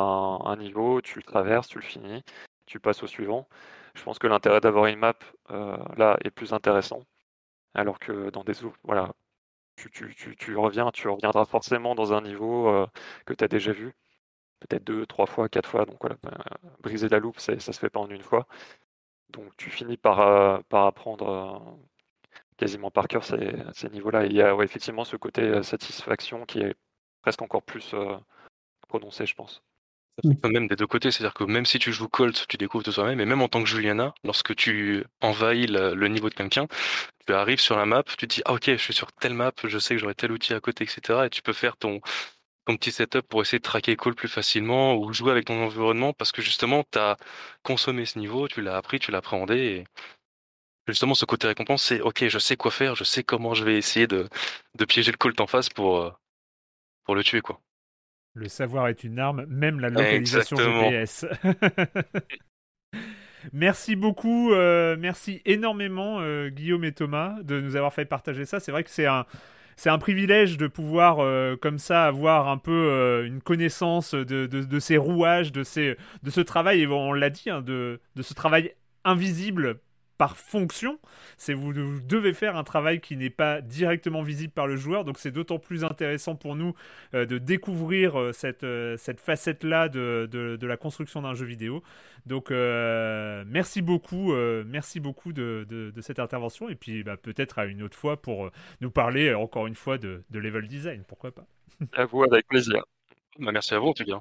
un, niveau, tu le traverses, tu le finis, tu passes au suivant. Je pense que l'intérêt d'avoir une map euh, là est plus intéressant. Alors que dans des voilà, tu, tu, tu, tu reviens, tu reviendras forcément dans un niveau euh, que tu as déjà vu. Peut-être deux, trois fois, quatre fois. Donc voilà, bah, briser la loupe, ça se fait pas en une fois. Donc tu finis par, euh, par apprendre quasiment par cœur ces, ces niveaux-là. Il y a ouais, effectivement ce côté satisfaction qui est presque encore plus prononcé, je pense. Ça fonctionne même des deux côtés, c'est-à-dire que même si tu joues Colt, tu découvres de toi-même, et même en tant que Juliana, lorsque tu envahis le, le niveau de quelqu'un, tu arrives sur la map, tu te dis ah ok, je suis sur telle map, je sais que j'aurai tel outil à côté, etc. Et tu peux faire ton ton petit setup pour essayer de traquer Colt plus facilement ou jouer avec ton environnement parce que justement tu as consommé ce niveau, tu l'as appris, tu l'as appréhendé et justement ce côté récompense c'est ok, je sais quoi faire, je sais comment je vais essayer de de piéger le Colt en face pour euh, pour le tuer quoi. Le savoir est une arme, même la localisation. GPS. merci beaucoup, euh, merci énormément euh, Guillaume et Thomas de nous avoir fait partager ça. C'est vrai que c'est un, c'est un privilège de pouvoir euh, comme ça avoir un peu euh, une connaissance de, de, de ces rouages, de, ces, de ce travail, et on l'a dit, hein, de, de ce travail invisible par fonction. C'est vous, devez faire un travail qui n'est pas directement visible par le joueur, donc c'est d'autant plus intéressant pour nous euh, de découvrir euh, cette, euh, cette facette-là de, de, la construction d'un jeu vidéo. Donc merci beaucoup, merci beaucoup de, de, cette intervention, et puis bah, peut-être à une autre fois pour nous parler encore une fois de, de level design, pourquoi pas. À vous, avec plaisir. Bah, merci à vous en tout cas.